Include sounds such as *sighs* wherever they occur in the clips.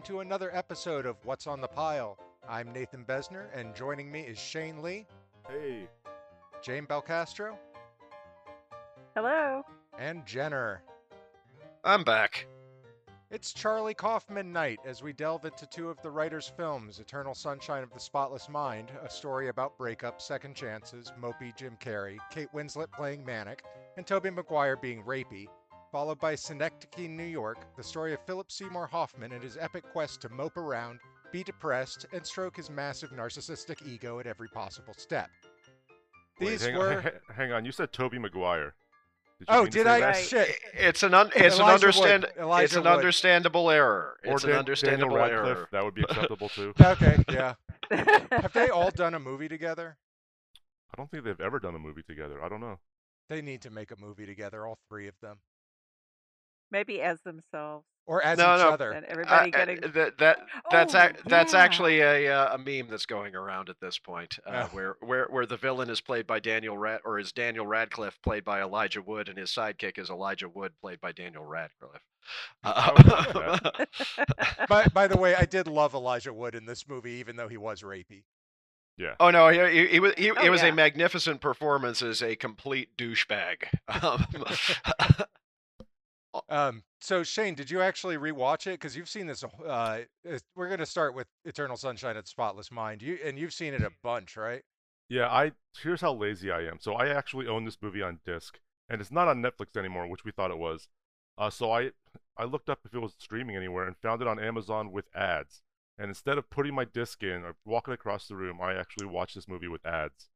welcome to another episode of What's on the Pile. I'm Nathan Besner, and joining me is Shane Lee, Hey. Jane Belcastro, Hello. and Jenner. I'm back. It's Charlie Kaufman night as we delve into two of the writer's films Eternal Sunshine of the Spotless Mind, a story about breakups, second chances, mopey Jim Carrey, Kate Winslet playing Manic, and Tobey Maguire being rapey, followed by Synecdoche, New York, the story of Philip Seymour Hoffman and his epic quest to mope around, be depressed, and stroke his massive narcissistic ego at every possible step. Wait, These hang, were. on, *laughs* hang on. You said Tobey Maguire. Did Oh, did I? that? Shit. It's an un- it's Elijah an understand Elijah it's an Wood. understandable error. Or It's Dan- an understandable Daniel Radcliffe. error. That would be acceptable too. *laughs* Okay, yeah. *laughs* Have they all done a movie together? I don't think they've ever done a movie together. I don't know. They need to make a movie together, all three of them. Maybe as themselves. Or as No, each no. other. And Uh, everybody uh, getting. that that that's ac- Oh, that's actually a uh, a meme that's going around at this point, uh, Oh. where where where the villain is played by Daniel Rad or is Daniel Radcliffe played by Elijah Wood, and his sidekick is Elijah Wood played by Daniel Radcliffe. I Uh, *laughs* *laughs* by, by the way, I did love Elijah Wood in this movie, even though he was rapey. Yeah. oh no, he, he, he was he, Oh, it was yeah. a magnificent performance as a complete douchebag. *laughs* Um, Um, so Shane, did you actually rewatch it? Because you've seen this. Uh, we're gonna start with Eternal Sunshine of the Spotless Mind. You and you've seen it a bunch, right? Yeah, I here's how lazy I am. So I actually own this movie on disc, and it's not on Netflix anymore, which we thought it was. Uh, so I I looked up if it was streaming anywhere and found it on Amazon with ads. And instead of putting my disc in or walking across the room, I actually watched this movie with ads.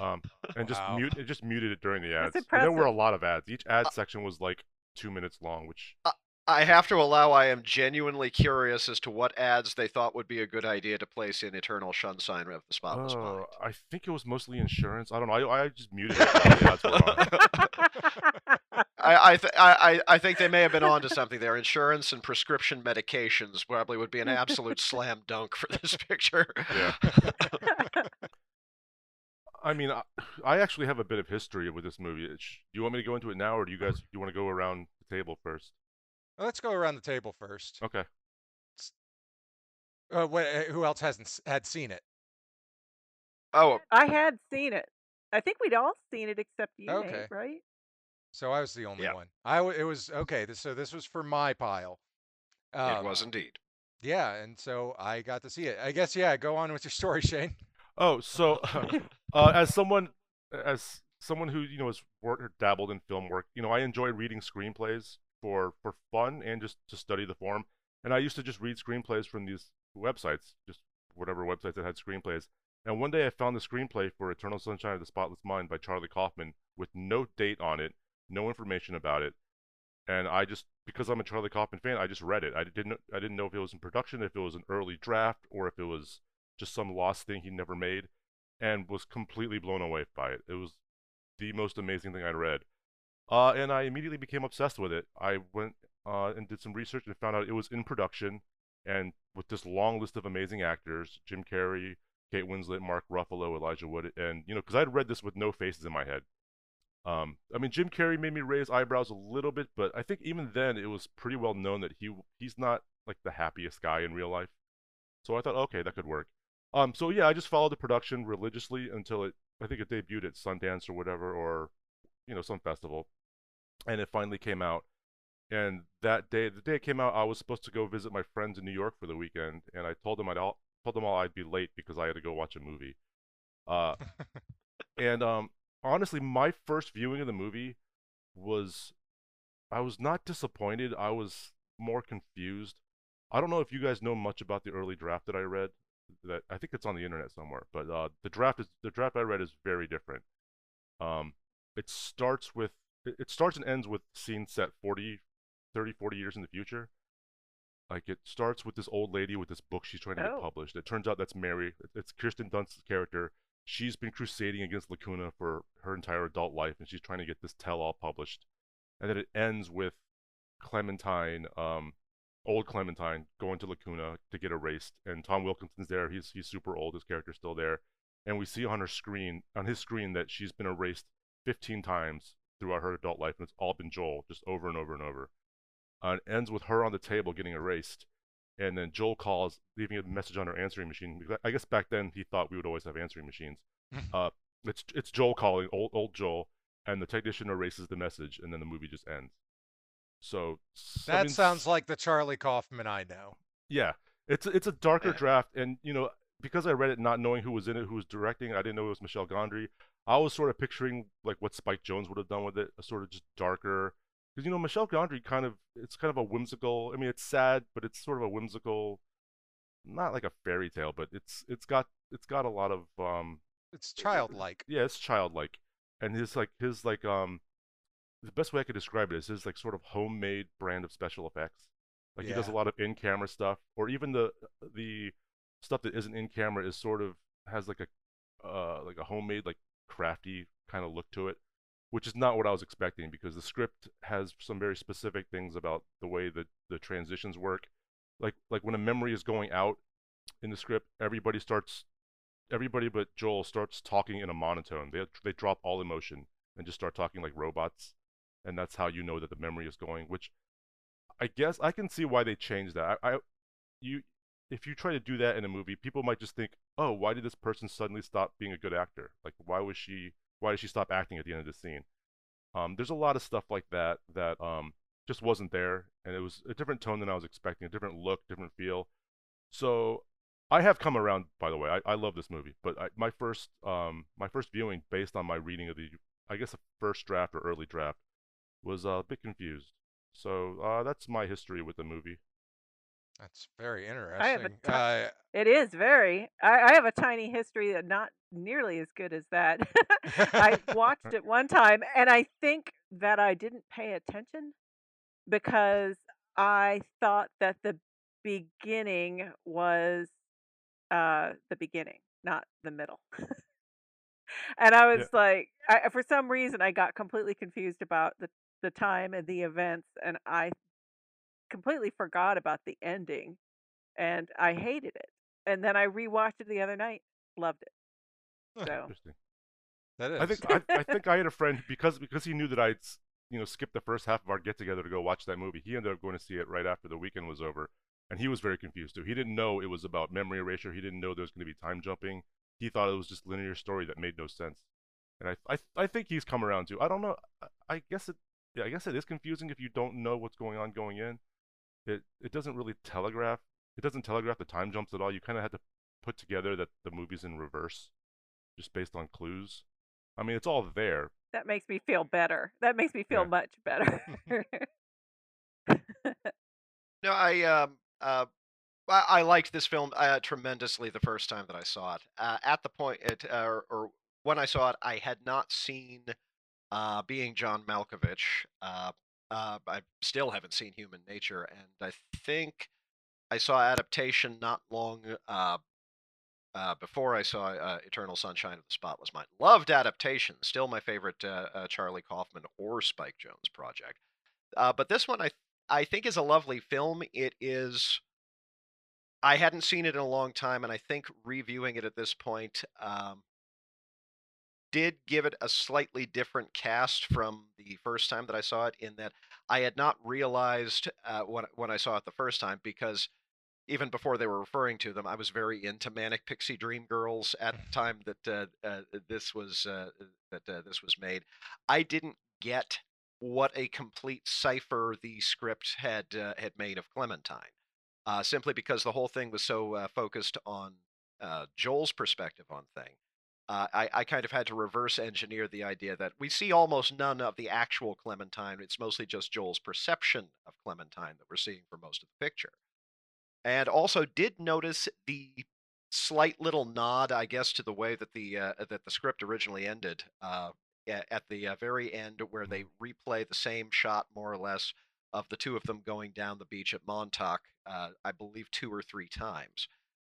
Um, *laughs* and just mute, it just muted it during the ads. There were a lot of ads. Each ad section was like two minutes long, which I have to allow I am genuinely curious as to what ads they thought would be a good idea to place in Eternal Sunshine of the Spotless Oh, Mind. I think it was mostly insurance. I don't know. I, I just muted it. while the ads were on. I I, th- I I I think they may have been onto something there. Insurance and prescription medications probably would be an absolute slam dunk for this *laughs* picture. Yeah. *laughs* *laughs* I mean, I, I actually have a bit of history with this movie. Sh- Do you want me to go into it now, or do you guys do you want to go around the table first? Well, let's go around the table first. Okay. Uh, wh- uh, who else hasn't s- had seen it? Oh, I had seen it. I think we'd all seen it except you, Okay. Nate, right? So I was the only Yeah. one. I w- it was okay. This, so this was for my pile. Um, it was indeed. Yeah, and so I got to see it. I guess yeah. Go on with your story, *laughs* Shane. Oh, so *laughs* uh, as someone as someone who you know has worked or dabbled in film work, you know, I enjoy reading screenplays for for fun and just to study the form. And I used to just read screenplays from these websites, just whatever websites that had screenplays. And one day I found the screenplay for Eternal Sunshine of the Spotless Mind by Charlie Kaufman with no date on it, no information about it. And I just because I'm a Charlie Kaufman fan, I just read it. I didn't I didn't know if it was in production, if it was an early draft, or if it was just some lost thing he never made, and was completely blown away by it. It was the most amazing thing I'd read. Uh, and I immediately became obsessed with it. I went uh, and did some research and found out it was in production, and with this long list of amazing actors: Jim Carrey, Kate Winslet, Mark Ruffalo, Elijah Wood, and you know, because I'd read this with no faces in my head. Um, I mean, Jim Carrey made me raise eyebrows a little bit, but I think even then it was pretty well known that he he's not like the happiest guy in real life. So I thought, okay, that could work. Um, so yeah, I just followed the production religiously until it, I think it debuted at Sundance or whatever, or you know, some festival, and it finally came out. And that day, the day it came out, I was supposed to go visit my friends in New York for the weekend, and I told them I'd all, told them all I'd be late because I had to go watch a movie. Uh, and um, honestly, my first viewing of the movie was, I was not disappointed. I was more confused. I don't know if you guys know much about the early draft that I read. That I think it's on the internet somewhere, but uh, the draft is the draft I read is very different. Um, it starts with it starts and ends with scenes set 40, 30, 40 years in the future. Like it starts with this old lady with this book she's trying to Oh. get published. It turns out that's Mary. It's Kirsten Dunst's character. She's been crusading against Lacuna for her entire adult life, and she's trying to get this tell-all published. And then it ends with Clementine, um, old Clementine, going to Lacuna to get erased, and Tom Wilkinson's there. He's he's super old. His character's still there, and we see on her screen, on his screen, that she's been erased 15 times throughout her adult life, and it's all been Joel, just over and over and over. Uh, it ends with her on the table getting erased, and then Joel calls, leaving a message on her answering machine. Because I guess back then he thought we would always have answering machines. *laughs* uh, it's it's Joel calling, old old Joel, and the technician erases the message, and then the movie just ends. So I That mean, sounds like the Charlie Kaufman I know. yeah, it's it's a darker draft, and you know because I read it not knowing who was in it, who was directing, I didn't know it was Michel Gondry. I was sort of picturing like what Spike Jonze would have done with it, a sort of just darker. Because you know Michel Gondry kind of it's kind of a whimsical. I mean it's sad, but it's sort of a whimsical, not like a fairy tale, but it's it's got it's got a lot of um It's childlike. yeah it's childlike, and his like his like um the best way I could describe it is his like sort of homemade brand of special effects. Like he does a lot of in-camera stuff, or even the the stuff that isn't in camera is sort of has like a uh like a homemade like crafty kind of look to it, which is not what I was expecting because the script has some very specific things about the way that the transitions work. Like like when a memory is going out in the script, everybody starts everybody but Joel starts talking in a monotone. They they drop all emotion and just start talking like robots, and that's how you know that the memory is going. Which I guess I can see why they changed that. I, I you if you try to do that in a movie, people might just think, oh, why did this person suddenly stop being a good actor? Like why was she why did she stop acting at the end of the scene? Um, there's a lot of stuff like that that um, just wasn't there, and it was a different tone than I was expecting, a different look, different feel. So I have come around, by the way. I, I love this movie, but I, my first um, my first viewing, based on my reading of the, I guess, the first draft or early draft, was uh, a bit confused. So uh, that's my history with the movie. That's very interesting. ti- uh, It is very. I, I have a tiny history that not nearly as good as that. *laughs* I watched it one time, and I think that I didn't pay attention because I thought that the beginning was uh, the beginning, not the middle. *laughs* and I Yeah. was like, I, for some reason, I got completely confused about the the time and the events, and I completely forgot about the ending, and I hated it. And then I rewatched it the other night, loved it. So Interesting. that is. I think I, I *laughs* think I had a friend because because he knew that I'd you know skipped the first half of our get together to go watch that movie. He ended up going to see it right after the weekend was over, and he was very confused too. He didn't know it was about memory erasure. He didn't know there was going to be time jumping. He thought it was just linear story that made no sense. And I I I think he's come around too. I don't know. I, I guess it yeah I guess it is confusing if you don't know what's going on going in. It it doesn't really telegraph. It doesn't telegraph the time jumps at all. You kind of had to put together that the movie's in reverse, just based on clues. I mean, it's all there, that makes me feel better. That makes me feel Yeah. much better. *laughs* No, I um uh I, I liked this film uh, tremendously the first time that I saw it. Uh, at the point it uh, or, or when I saw it, I had not seen uh, being John Malkovich. Uh, uh, I still haven't seen Human Nature, and I think I saw adaptation not long uh, uh, before I saw uh, Eternal Sunshine of the Spotless Mind. Loved adaptation. Still my favorite Charlie Kaufman or Spike Jonze project. But this one I I think is a lovely film. It is. I hadn't seen it in a long time, and I think reviewing it at this point um, did give it a slightly different cast from the first time that I saw it. In that I had not realized uh, when when I saw it the first time because even before they were referring to them, I was very into Manic Pixie Dream Girls at the *laughs* time that uh, uh, this was uh, that uh, this was made. I didn't get what a complete cipher the script had uh, had made of Clementine, uh, simply because the whole thing was so uh, focused on uh, Joel's perspective on thing. Uh, I, I kind of had to reverse engineer the idea that we see almost none of the actual Clementine. It's mostly just Joel's perception of Clementine that we're seeing for most of the picture and also did notice the slight little nod, I guess, to the way that the uh, that the script originally ended uh, at the uh, very end, where they replay the same shot more or less of the two of them going down the beach at Montauk, uh, I believe two or three times,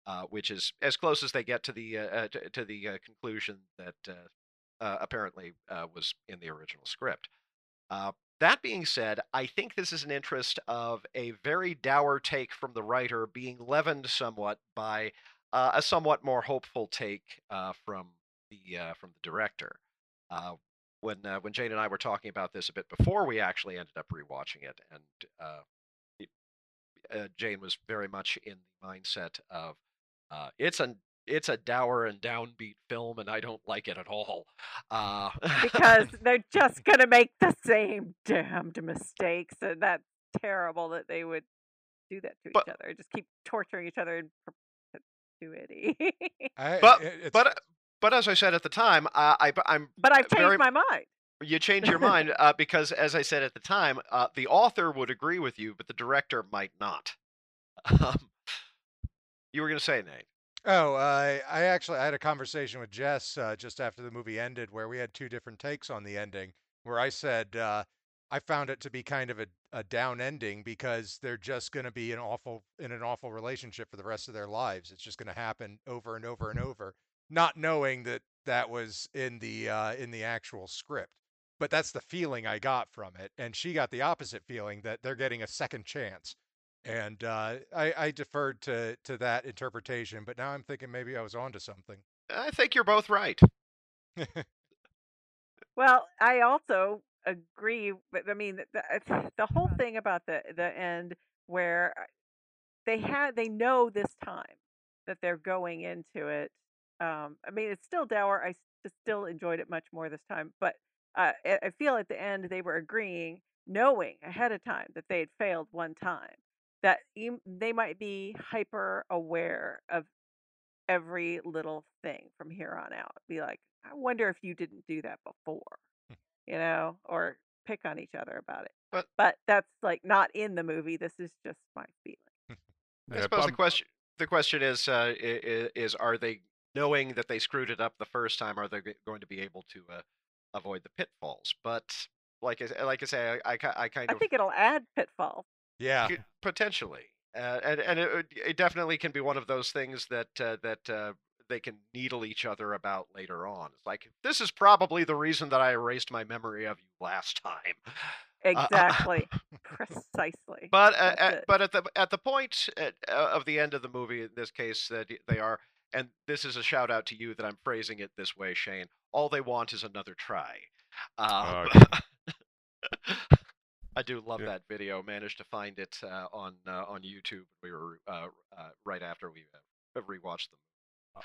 uh, which is as close as they get to the uh, uh, to, to the uh, conclusion that uh, uh, apparently was in the original script. That being said, I think this is an interest of a very dour take from the writer being leavened somewhat by a somewhat more hopeful take from the from the director. When when Jane and I were talking about this a bit before we actually ended up rewatching it, and it- Jane was very much in the mindset of uh, it's a it's a dour and downbeat film, and I don't like it at all. Uh, because *laughs* they're just gonna make the same damned mistakes, and that's terrible that they would do that to But- each other. Just keep torturing each other in perpetuity. *laughs* I, But- it's- but but as I said at the time, uh, I I'm but I've changed very- my mind. you *laughs* change your mind uh, because, as I said at the time, uh, the author would agree with you, but the director might not. Um, you were going to say, Nate. Oh, uh, I actually I had a conversation with Jess uh, just after the movie ended, where we had two different takes on the ending. Where I said uh, I found it to be kind of a, a down ending because they're just going to be an awful in an awful relationship for the rest of their lives. It's just going to happen over and over and over, not knowing that that was in the uh, in the actual script. But that's the feeling I got from it, and she got the opposite feeling that they're getting a second chance and uh, I, I deferred to to that interpretation. But now I'm thinking maybe I was onto something. I think you're both right. *laughs* Well, I also agree. But I mean, the, the, the whole thing about the the end where uh, they had they know this time that they're going into it. Um, I mean, it's still dour. I s- still enjoyed it much more this time, but uh, I I feel at the end they were agreeing, knowing ahead of time that they had failed one time, that you, they might be hyper aware of every little thing from here on out. Be like, I wonder if you didn't do that before, you know, or pick on each other about it. But- but that's like not in the movie. This is just my feeling. I Yeah, suppose the question the question is uh, is, is are they knowing that they screwed it up the first time? Are they going to be able to uh, avoid the pitfalls? But like I, like I say, I, I, I kind I think it'll add pitfalls. Yeah, potentially, uh, and and it, it definitely can be one of those things that uh, that uh, they can needle each other about later on. It's like this is probably the reason that I erased my memory of you last time. Exactly. *laughs* Precisely. But uh, at, but at the at the point at, uh, of the end of the movie, in this case, that they are, and this is a shout out to you that I'm phrasing it this way, Shane. All they want is another try. Um, *laughs* *laughs* I do love Yeah. that video. Managed to find it uh, on uh, on YouTube. We were uh, uh, right after we uh, rewatched them.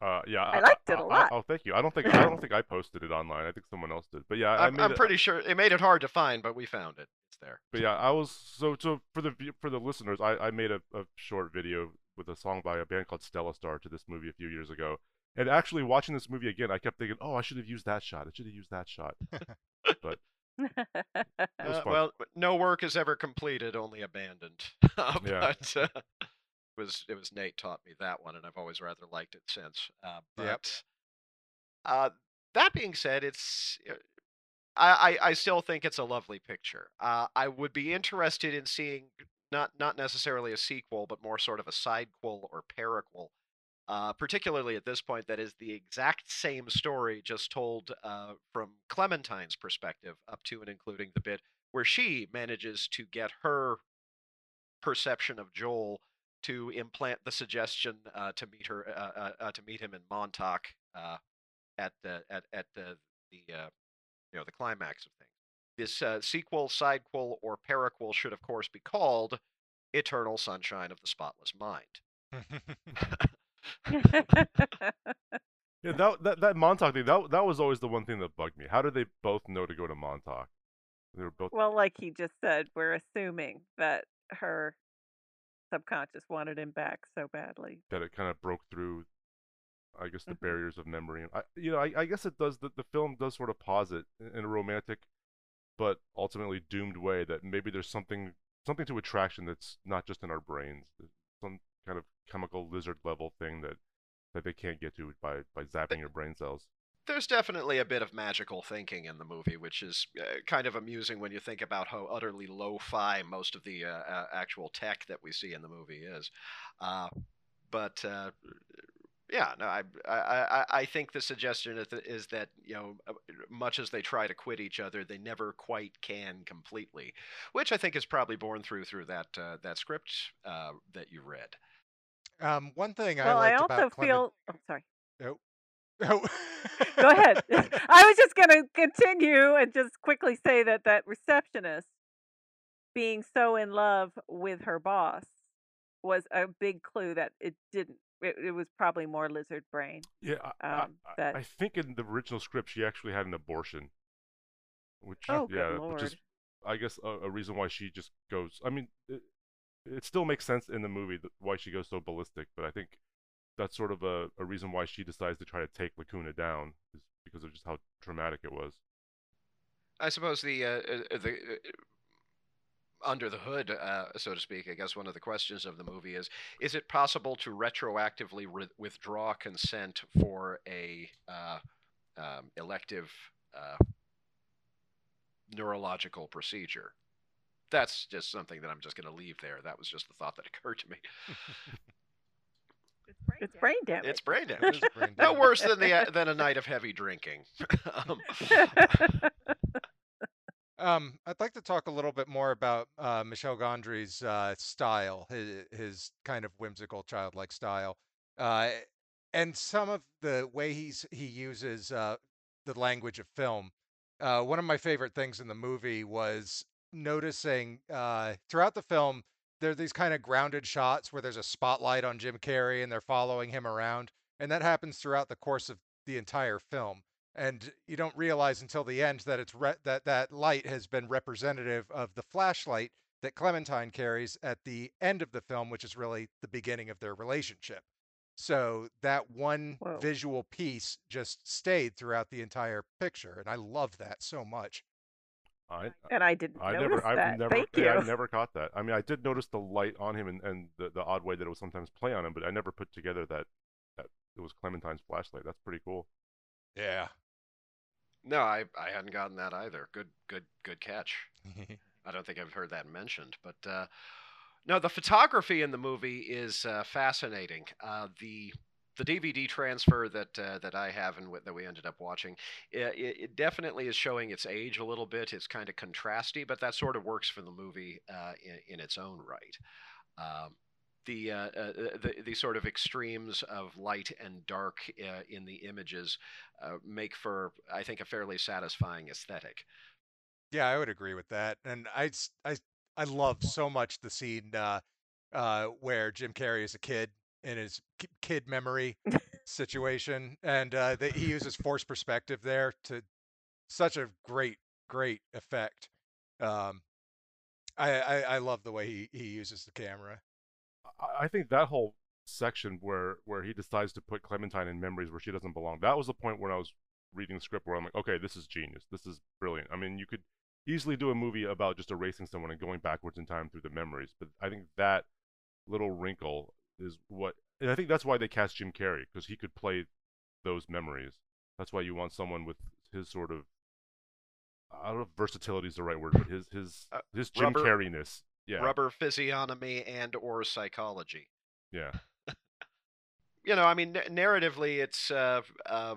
Uh, yeah, I liked it a lot. oh, thank you. I don't think I don't *laughs* think I posted it online. I think someone else did. But yeah, I I'm, made I'm it- pretty sure it made it hard to find, but we found it. It's there. But yeah, I was so so for the for the listeners, I, I made a, a short video with a song by a band called Stella Star to this movie a few years ago. And actually watching this movie again, I kept thinking, oh, I should have used that shot. I should have used that shot. *laughs* was Uh, well, no work is ever completed, only abandoned. *laughs* but Yeah. uh, it was it was Nate taught me that one, and I've always rather liked it since. Uh, but Yep. uh, that being said, it's uh, I, I I still think it's a lovely picture. Uh, I would be interested in seeing not not necessarily a sequel, but more sort of a sidequel or paraquel. Uh, particularly at this point, that is the exact same story, just told uh, from Clementine's perspective, up to and including the bit where she manages to get her perception of Joel to implant the suggestion uh, to meet her uh, uh, uh, to meet him in Montauk uh, at the at at the the uh, you know the climax of things. This uh, sequel, sidequel, or paraquel should of course be called Eternal Sunshine of the Spotless Mind. *laughs* *laughs* Yeah, that that that Montauk thing, that that was always the one thing that bugged me. How did they both know to go to Montauk? They were both well, like he just said, we're assuming that her subconscious wanted him back so badly. that it kind of broke through I guess the Mhm. barriers of memory. And I you know, I, I guess it does the, the film does sort of posit in in a romantic but ultimately doomed way that maybe there's something something to attraction that's not just in our brains. There's some kind of chemical lizard level thing that that they can't get to by by zapping your brain cells. There's definitely a bit of magical thinking in the movie, which is uh, kind of amusing when you think about how utterly lo-fi most of the uh, uh, actual tech that we see in the movie is. Uh, but uh, yeah, no, I, I I I think the suggestion is that you know, uh, much as they try to quit each other, they never quite can completely, which I think is probably born through through that uh, that script uh, that you read. Um, one thing I well, I liked also about Clement- feel. Oh, sorry. Oh. Go ahead. *laughs* *laughs* I was just going to continue and just quickly say that that receptionist being so in love with her boss was a big clue that it didn't. It, it was probably more lizard brain. Yeah, I, Um, I, that I think in the original script she actually had an abortion, which oh, good yeah, which is. I guess a, a reason why she just goes. I mean, it, it still makes sense in the movie why she goes so ballistic, but I think that's sort of a, a reason why she decides to try to take Lacuna down is because of just how traumatic it was. I suppose the uh, uh, the uh, under the hood, uh, so to speak. I guess one of the questions of the movie is: Is it possible to retroactively re- withdraw consent for a uh, um, elective uh, neurological procedure? That's just something that I'm just going to leave there. That was just the thought that occurred to me. It's brain damage. It's brain damage. is brain No worse than the uh, than a night of heavy drinking. *laughs* um, *laughs* Um, I'd like to talk a little bit more about uh, Michel Gondry's uh, style, his, his kind of whimsical, childlike style, uh, and some of the way he's he uses uh, the language of film. Uh, one of my favorite things in the movie was noticing uh, throughout the film there are these kind of grounded shots where there's a spotlight on Jim Carrey and they're following him around, and that happens throughout the course of the entire film and you don't realize until the end that it's re- that that light has been representative of the flashlight that Clementine carries at the end of the film, which is really the beginning of their relationship. So that one Whoa. visual piece just stayed throughout the entire picture, and I love that so much. I and I didn't I notice never I've that. never Thank you. I never caught that. I mean, I did notice the light on him and, and the, the odd way that it would sometimes play on him, but I never put together that that it was Clementine's flashlight. That's pretty cool. Yeah. no, I I hadn't gotten that either. Good good good catch. *laughs* I don't think I've heard that mentioned, but uh, no, the photography in the movie is uh, fascinating. Uh, the the DVD transfer that uh, that I have and w- that we ended up watching, it, it definitely is showing its age a little bit. It's kind of contrasty, but that sort of works for the movie uh, in, in its own right. Um, the, uh, uh, the the sort of extremes of light and dark uh, in the images uh, make for, I think, a fairly satisfying aesthetic. Yeah, I would agree with that. And I, I, I love so much the scene uh, uh, where Jim Carrey is a kid in his ki- kid memory *laughs* situation, and uh, that he uses forced perspective there to such a great, great effect. Um, I, I, I love the way he, he uses the camera. I, I think that whole section where where he decides to put Clementine in memories where she doesn't belong. That was the point where I was reading the script where I'm like, okay, this is genius. This is brilliant. I mean, you could easily do a movie about just erasing someone and going backwards in time through the memories, but I think that little wrinkle is what, and I think that's why they cast Jim Carrey because he could play those memories. That's why you want someone with his sort of I don't know if versatility is the right word, but his his Uh, his Jim rubber- Carreyness. Yeah, Rubber physiognomy and or psychology. yeah. *laughs* you know, I mean, n- narratively, it's uh, uh,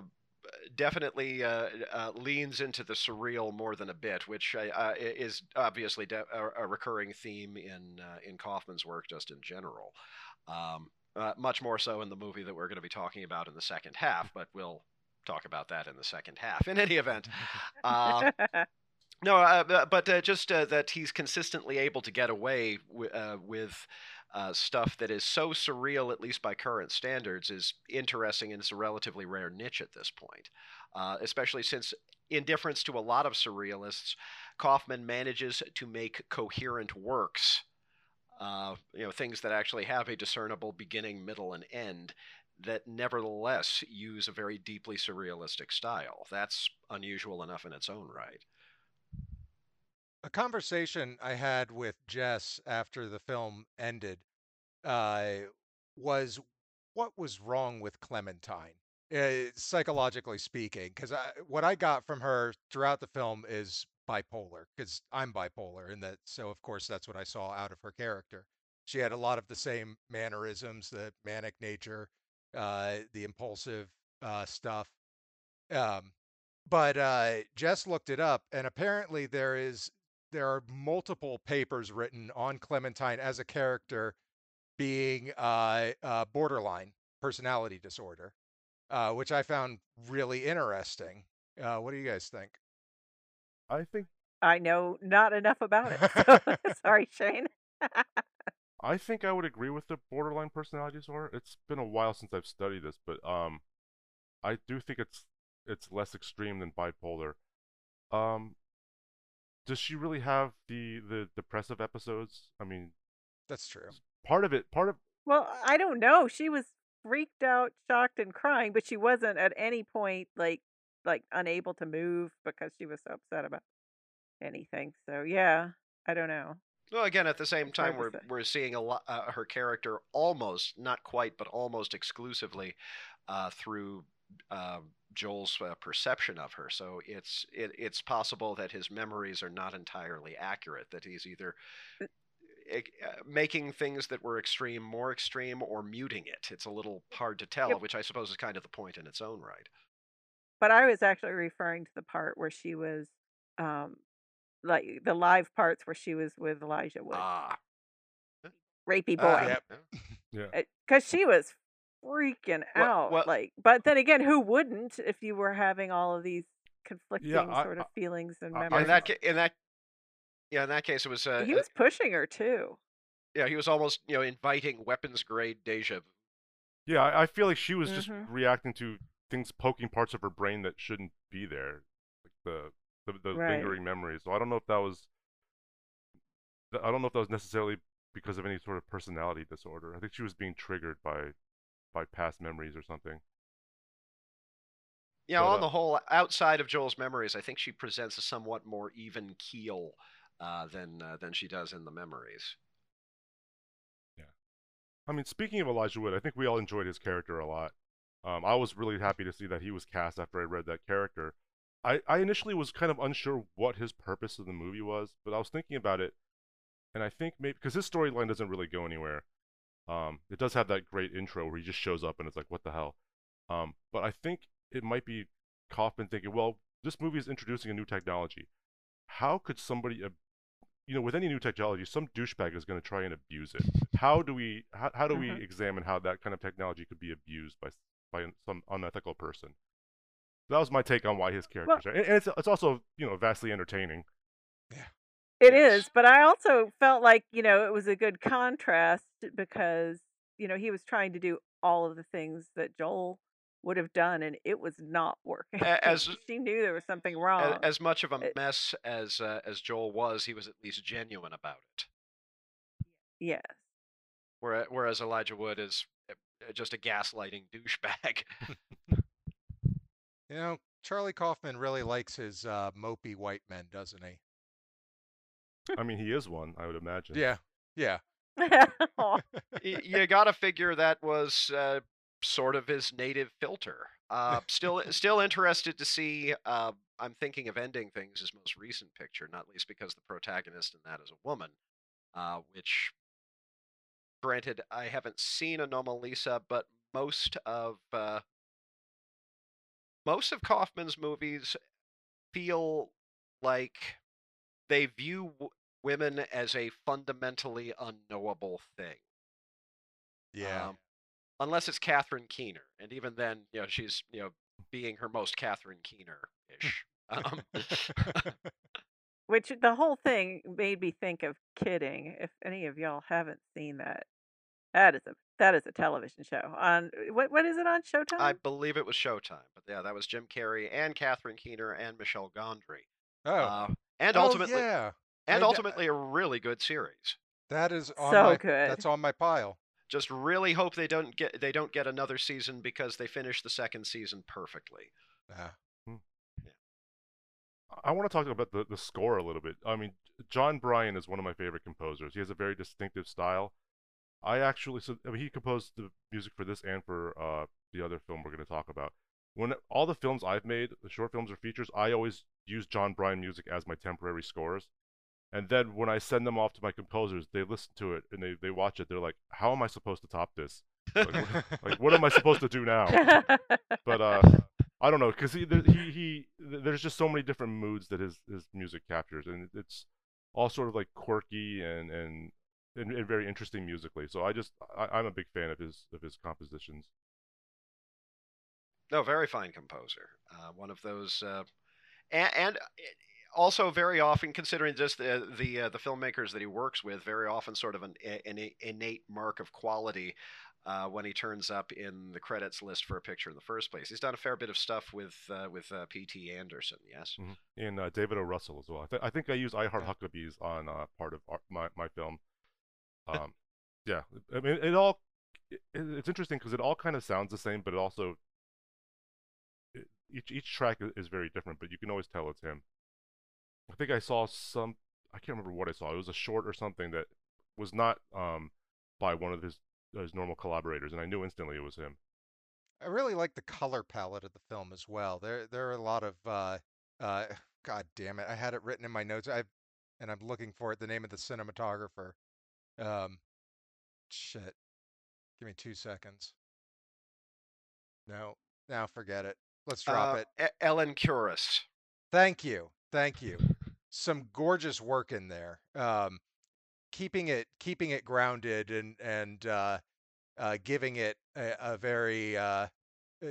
definitely uh, uh, leans into the surreal more than a bit, which uh, is obviously de- a, a recurring theme in uh, in Kaufman's work, just in general. Um, uh, much more so in the movie that we're going to be talking about in the second half, but we'll talk about that in the second half. *laughs* In any event, uh, *laughs* no, uh, but uh, just uh, that he's consistently able to get away w- uh, with uh, stuff that is so surreal, at least by current standards, is interesting and it's a relatively rare niche at this point. Uh, especially since, in difference to a lot of surrealists, Kaufman manages to make coherent works. Uh, you know, things that actually have a discernible beginning, middle, and end that nevertheless use a very deeply surrealistic style. That's unusual enough in its own right. a conversation I had with Jess after the film ended uh, was what was wrong with Clementine, uh, psychologically speaking. Because what I got from her throughout the film is bipolar, because I'm bipolar, and that so of course that's what I saw out of her character. She had a lot of the same mannerisms, the manic nature, uh, the impulsive uh, stuff. Um, but uh, Jess looked it up, and apparently there is there are multiple papers written on Clementine as a character being uh, borderline personality disorder, uh, which I found really interesting. Uh, what do you guys think? I think I know not enough about it. So, *laughs* *laughs* sorry, Shane. I think I would agree with the borderline personality disorder. It's been a while since I've studied this, but um, I do think it's it's less extreme than bipolar. Um, does she really have the the depressive episodes? I mean, That's true. part of it, part of Well, I don't know. She was freaked out, shocked, and crying, but she wasn't at any point like like unable to move because she was so upset about anything. So yeah, I don't know. Well, again, at the same It's time, we're we're seeing a lot uh, her character almost, not quite, but almost exclusively uh, through uh, Joel's uh, perception of her. So it's it, it's possible that his memories are not entirely accurate. That he's either uh, making things that were extreme more extreme or muting it. It's a little hard to tell, Yep. which I suppose is kind of the point in its own right. But I was actually referring to the part where she was um like the live parts where she was with Elijah Wood, Ah, rapey ah, boy. Yep. *laughs* yeah. because she was freaking Well- out well- like but then again who wouldn't if you were having all of these conflicting I- sort of feelings and I- I- memories in that ca- in that yeah, in that case, it was uh, he was pushing her too yeah, he was almost you know inviting weapons grade deja vu. Yeah, I, I feel like she was just Mhm. reacting to things poking parts of her brain that shouldn't be there, like the the, the Right. lingering memories. So I don't know if that was, I don't know if that was necessarily because of any sort of personality disorder. I think she was being triggered by by past memories or something. Yeah, But, on uh, the whole, outside of Joel's memories, I think she presents a somewhat more even keel uh, than uh, than she does in the memories. Yeah, I mean, speaking of Elijah Wood, I think we all enjoyed his character a lot. Um, I was really happy to see that he was cast after I read that character. I, I initially was kind of unsure what his purpose of the movie was, but I was thinking about it, and I think maybe because his storyline doesn't really go anywhere. Um, it does have that great intro where he just shows up and it's like, what the hell? Um, but I think it might be Kaufman thinking, well, this movie is introducing a new technology. How could somebody ab- you know, with any new technology, some douchebag is going to try and abuse it. How do we how, how do we Mhm. examine how that kind of technology could be abused by by some unethical person? That was my take on why his character, and, and it's it's also you know vastly entertaining. It Yes. is, but I also felt like, you know, it was a good contrast because, you know, he was trying to do all of the things that Joel would have done and it was not working. *laughs* As- she knew there was something wrong. As, much of a It- mess as uh, as Joel was, he was at least genuine about it. yes. Whereas, whereas Elijah Wood is just a gaslighting douchebag. You know, Charlie Kaufman really likes his uh, mopey white men, doesn't he? *laughs* I mean, he is one, I would imagine. Yeah. Yeah. *laughs* *laughs* You got to figure that was uh, sort of his native filter. Uh, still, still interested to see. Uh, I'm thinking of ending things his most recent picture, not least because the protagonist in that is a woman. Uh, which, granted, I haven't seen Anomalisa, but most of uh, most of Kaufman's movies feel like they view w- women as a fundamentally unknowable thing. Yeah. Um, unless it's Catherine Keener, and even then, you know, she's you know being her most Catherine Keener-ish. *laughs* um, *laughs* *laughs* Which the whole thing made me think of kidding. If any of y'all haven't seen that, that is a that is a television show on eh, what what is it on Showtime? I believe it was Showtime, but yeah, that was Jim Carrey and Catherine Keener and Michel Gondry, oh. uh, and Oh, ultimately, yeah. and I d- uh, ultimately a really good series. That is on So my, good. That's on my pile. Just really hope they don't get they don't get another season because they finished the second season perfectly. Yeah. Hmm. I want to talk about the, the score a little bit. I mean, Jon Brion is one of my favorite composers. He has a very distinctive style. I actually, so I mean, he composed the music for this and for uh, the other film we're going to talk about. When all the films I've made, the short films or features, I always use Jon Brion music as my temporary scores. And then when I send them off to my composers, they listen to it and they, they watch it. They're like, "How am I supposed to top this? Like, what, *laughs* like, what am I supposed to do now?" but uh, I don't know because he, he he there's just so many different moods that his his music captures, and it's all sort of like quirky and and and, and very interesting musically. So I just I, I'm a big fan of his of his compositions. No, very fine composer. Uh, one of those, uh, and, and also very often, considering just the the, uh, the filmmakers that he works with, very often sort of an, an innate mark of quality uh, when he turns up in the credits list for a picture in the first place. He's done a fair bit of stuff with uh, with uh, P.T. Anderson, yes, mm-hmm. and uh, David O. Russell as well. I, th- I think I use I Heart Huckabees on uh, part of our, my my film. Um, yeah, I mean it all. It, it's interesting because it all kind of sounds the same, but it also it, each each track is very different, but you can always tell it's him. I think I saw some. I can't remember what I saw. It was a short or something that was not um, by one of his his normal collaborators, and I knew instantly it was him. I really like the color palette of the film as well. There there are a lot of uh, uh, *sighs* God damn it, I had it written in my notes. I and I'm looking for it. The name of the cinematographer. Um, shit. Give me two seconds. No, now forget it. Let's drop uh, it. Ellen Kuras. Thank you, thank you. Some gorgeous work in there. Um, keeping it keeping it grounded and and uh, uh, giving it a, a very uh, uh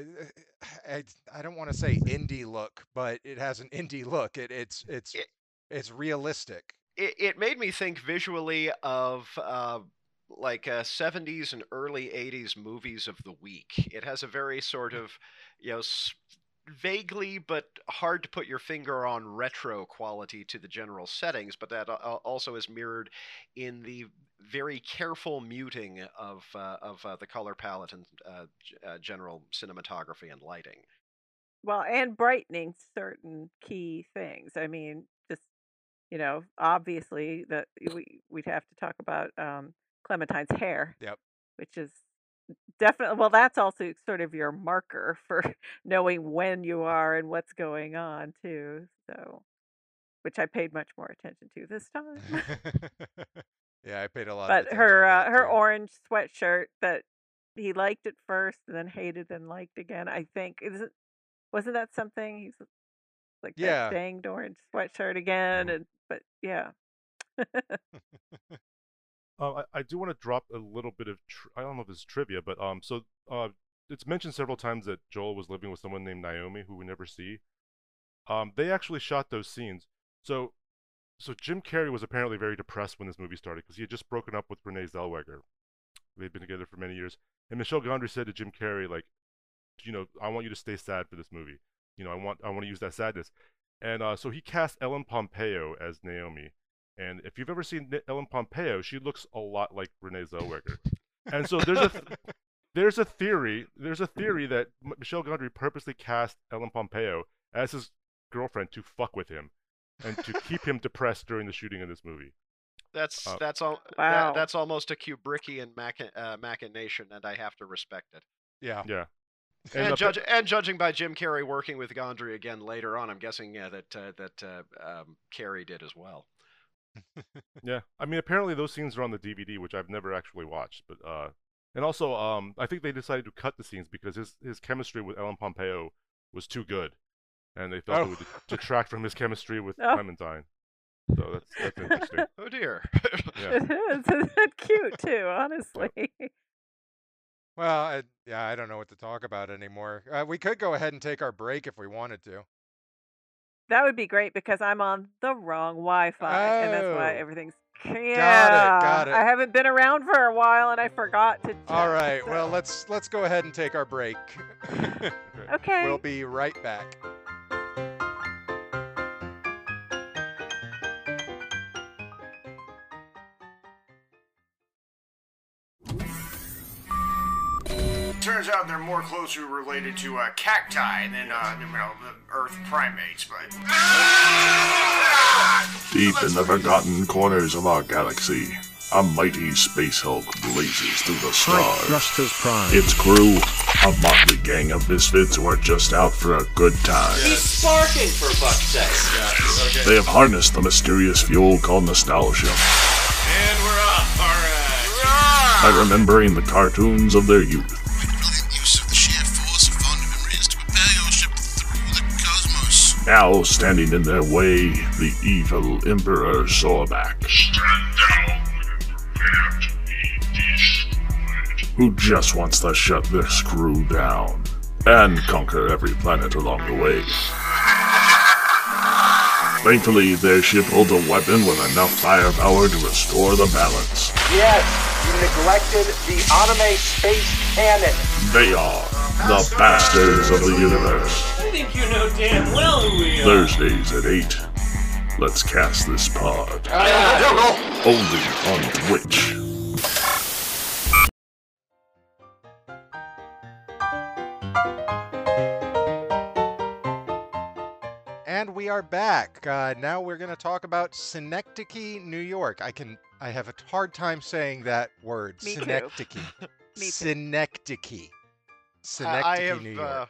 I, I don't want to say indie look, but it has an indie look. It, it's it's it, it's realistic. It, it made me think visually of uh, like uh, 70s and early 80s movies of the week. It has a very sort of you know vaguely but hard to put your finger on retro quality to the general settings, but that also is mirrored in the very careful muting of uh, of uh, the color palette and uh, uh, general cinematography and lighting. Well, and brightening certain key things. I mean, just you know, obviously that we we'd have to talk about um, Clementine's hair. Yep. Which is definitely well that's also sort of your marker for *laughs* knowing when you are and what's going on too so which i paid much more attention to this time *laughs* yeah i paid a lot but her uh, her too. orange sweatshirt that he liked at first and then hated and liked again i think is it wasn't that something he's like yeah. that danged orange sweatshirt again mm-hmm. and but yeah *laughs* Uh, I, I do want to drop a little bit of tr- I don't know if it's trivia, but um, so uh, it's mentioned several times that Joel was living with someone named Naomi who we never see. Um, they actually shot those scenes. So, so Jim Carrey was apparently very depressed when this movie started because he had just broken up with Renee Zellweger. They'd been together for many years, and Michel Gondry said to Jim Carrey, like, you know, I want you to stay sad for this movie. You know, I want I want to use that sadness. And uh, so he cast Ellen Pompeo as Naomi, and if you've ever seen Ellen Pompeo, she looks a lot like Renee Zellweger. and so there's a th- *laughs* there's a theory there's a theory that Michel Gondry purposely cast Ellen Pompeo as his girlfriend to fuck with him and to keep him depressed during the shooting of this movie. That's uh, that's all. Wow. That, that's almost a Kubrickian machi- uh, machination, and I have to respect it. Yeah. Yeah. And, and, judge, and judging by Jim Carrey working with Gondry again later on, I'm guessing yeah, that uh, that uh, um, Carrey did as well *laughs* yeah, I mean, apparently those scenes are on the DVD, which I've never actually watched. But uh, and also, um, I think they decided to cut the scenes because his his chemistry with Ellen Pompeo was too good, and they felt oh. it would detract from his chemistry with oh. Clementine. So that's that's *laughs* interesting. oh dear. yeah. It is. *laughs* It's cute too, honestly. Well, I, yeah, I don't know what to talk about anymore. Uh, we could go ahead and take our break if we wanted to. That would be great because I'm on the wrong Wi-Fi, and that's why Oh. everything's. Got Yeah, it. Got it. I haven't been around for a while, and I forgot to. All check, right. Well, so- let's let's go ahead and take our break. *laughs* Okay. We'll be right back. Turns out they're more closely related to uh, cacti than, uh, you know, the Earth primates, but. Deep in the forgotten corners of our galaxy, a mighty space hulk blazes through the stars. Thrusters Prime. Its crew, a motley gang of misfits who are just out for a good time. He's sparking, for fuck's sake. They have harnessed the mysterious fuel called nostalgia And we're off, alright. by remembering the cartoons of their youth. Now standing in their way, the evil Emperor Sorback. Stand down and prepare to be destroyed. who just wants to shut this crew down and conquer every planet along the way. Thankfully, their ship holds a weapon with enough firepower to restore the balance. Yes, you neglected the anime space cannon. They are the bastards of the universe. I think you know damn well who we are. Thursdays at 8. Let's cast this pod. Only on Twitch. And we are back. Uh, now we're going to talk about Synecdoche, New York. I can I have a hard time saying that word. Me too. Synecdoche. *laughs* Me too. Synecdoche. I Synecdoche, have New York. uh,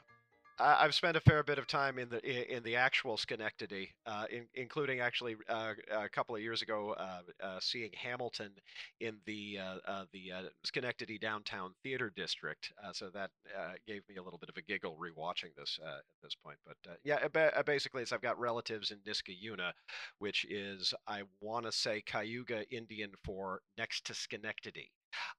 I- I've spent a fair bit of time in the in the actual Schenectady, uh, in, including actually uh, a couple of years ago uh, uh, seeing Hamilton in the uh, uh, the uh, Schenectady downtown theater district. Uh, so that uh, gave me a little bit of a giggle rewatching this uh, at this point. But uh, yeah, ba- basically, it's I've got relatives in Niskayuna, which is I want to say Cayuga Indian for next to Schenectady.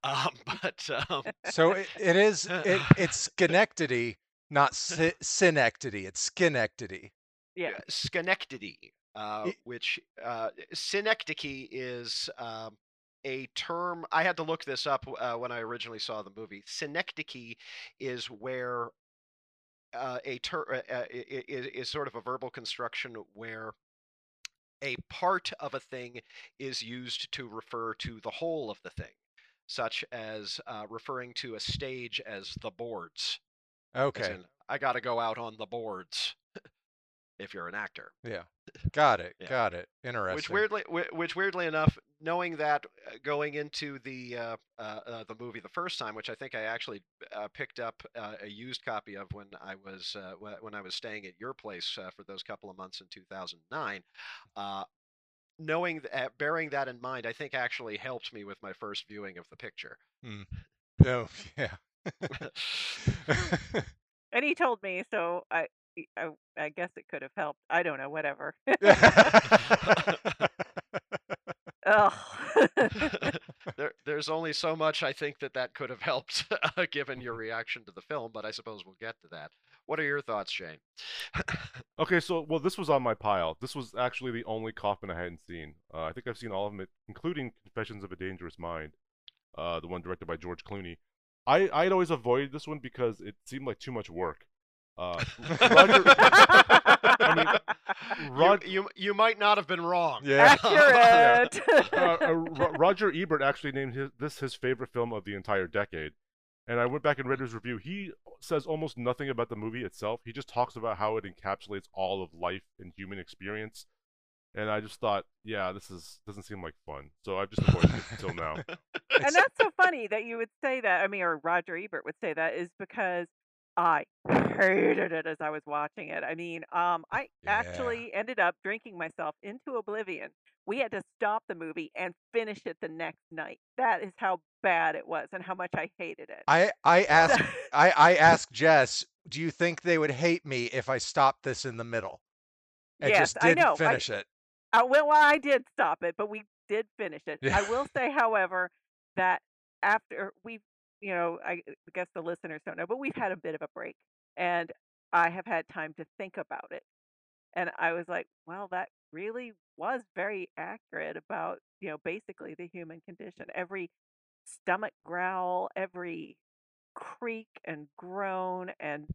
Um, *laughs* but um, So it, it is *laughs* it, it's Schenectady, not Sy-. It's Schenectady. Yeah. Schenectady, uh, which uh, Synecdoche is um, a term. I had to look this up uh, when I originally saw the movie. Synecdoche is where uh, a ter- uh, uh, is, is sort of a verbal construction where a part of a thing is used to refer to the whole of the thing, such as uh, referring to a stage as the boards. Okay. in, I got to go out on the boards. if you're an actor. Yeah. *laughs* Got it. Yeah. Got it. Interesting. Which weirdly, which weirdly enough, knowing that uh, going into the uh, uh, uh, the movie the first time, which I think I actually uh, picked up uh, a used copy of when I was uh, when I was staying at your place uh, for those couple of months in 2009. Uh, knowing that, bearing that in mind, I think actually helped me with my first viewing of the picture. Oh, *laughs* yeah. *laughs* And he told me, so I, I, I guess it could have helped. I don't know, whatever. *laughs* Ugh. *laughs* there, there's only so much I think that that could have helped, *laughs* uh, given your reaction to the film. But I suppose we'll get to that. What are your thoughts, Shane? *laughs* Okay, so well, this was on my pile. This was actually the only Kaufman I hadn't seen. Uh, I think I've seen all of them, including Confessions of a Dangerous Mind, uh, the one directed by George Clooney. I I'd always avoided this one because it seemed like too much work. Uh, Roger, I mean, Rod, you, you you might not have been wrong. yeah. *laughs* Accurate. *laughs* uh, uh, Ro- Roger Ebert actually named his, this his favorite film of the entire decade. And I went back and read his review. He says almost nothing about the movie itself. He just talks about how it encapsulates all of life and human experience. And I just thought, yeah, this is doesn't seem like fun. So I've just avoided it until now. *laughs* and that's so funny that you would say that. I mean, or Roger Ebert would say that is because I hated it as I was watching it. I mean, um, I Yeah. actually ended up drinking myself into oblivion. We had to stop the movie and finish it the next night. That is how bad it was and how much I hated it. I I *laughs* asked I I asked Jess, do you think they would hate me if I stopped this in the middle? And Yes, just I didn't know. I- finish it. Uh, well, I did stop it, but we did finish it. Yeah. I will say, however, that after we, you know, I guess the listeners don't know, but we've had a bit of a break, and I have had time to think about it, and I was like, well, that really was very accurate about, you know, basically the human condition. Every stomach growl, every creak and groan, and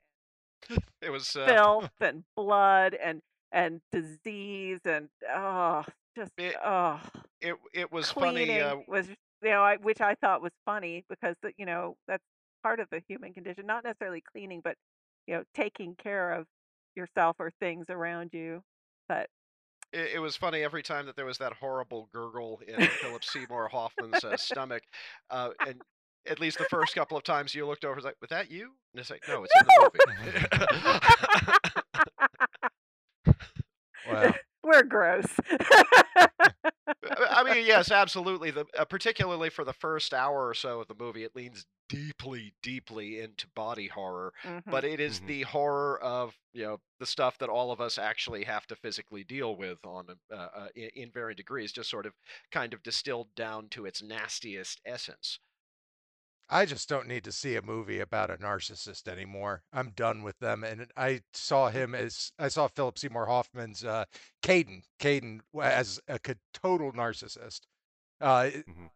*laughs* It was uh, filth *laughs* and blood and and disease and oh just It- oh it it was cleaning funny. Uh, was you know I, which I thought was funny because you know that's part of the human condition not necessarily cleaning but you know taking care of yourself or things around you but it, it was funny every time that there was that horrible gurgle in Philip Seymour Hoffman's uh, *laughs* stomach, uh, and at least the first couple of times you looked over, it's like, "Was that you?" And it's like, "No, it's in the movie." *laughs* *laughs* Wow. We're gross I mean, yes, absolutely. The uh, particularly for the first hour or so of the movie, it leans deeply, deeply into body horror. Mhm. But it is Mhm. the horror of you know the stuff that all of us actually have to physically deal with on uh, uh, in, in varying degrees, just sort of kind of distilled down to its nastiest essence. I just don't need to see a movie about a narcissist anymore. I'm done with them. And I saw him as I saw Philip Seymour Hoffman's uh, Caden, Caden as a total narcissist. Uh, hmm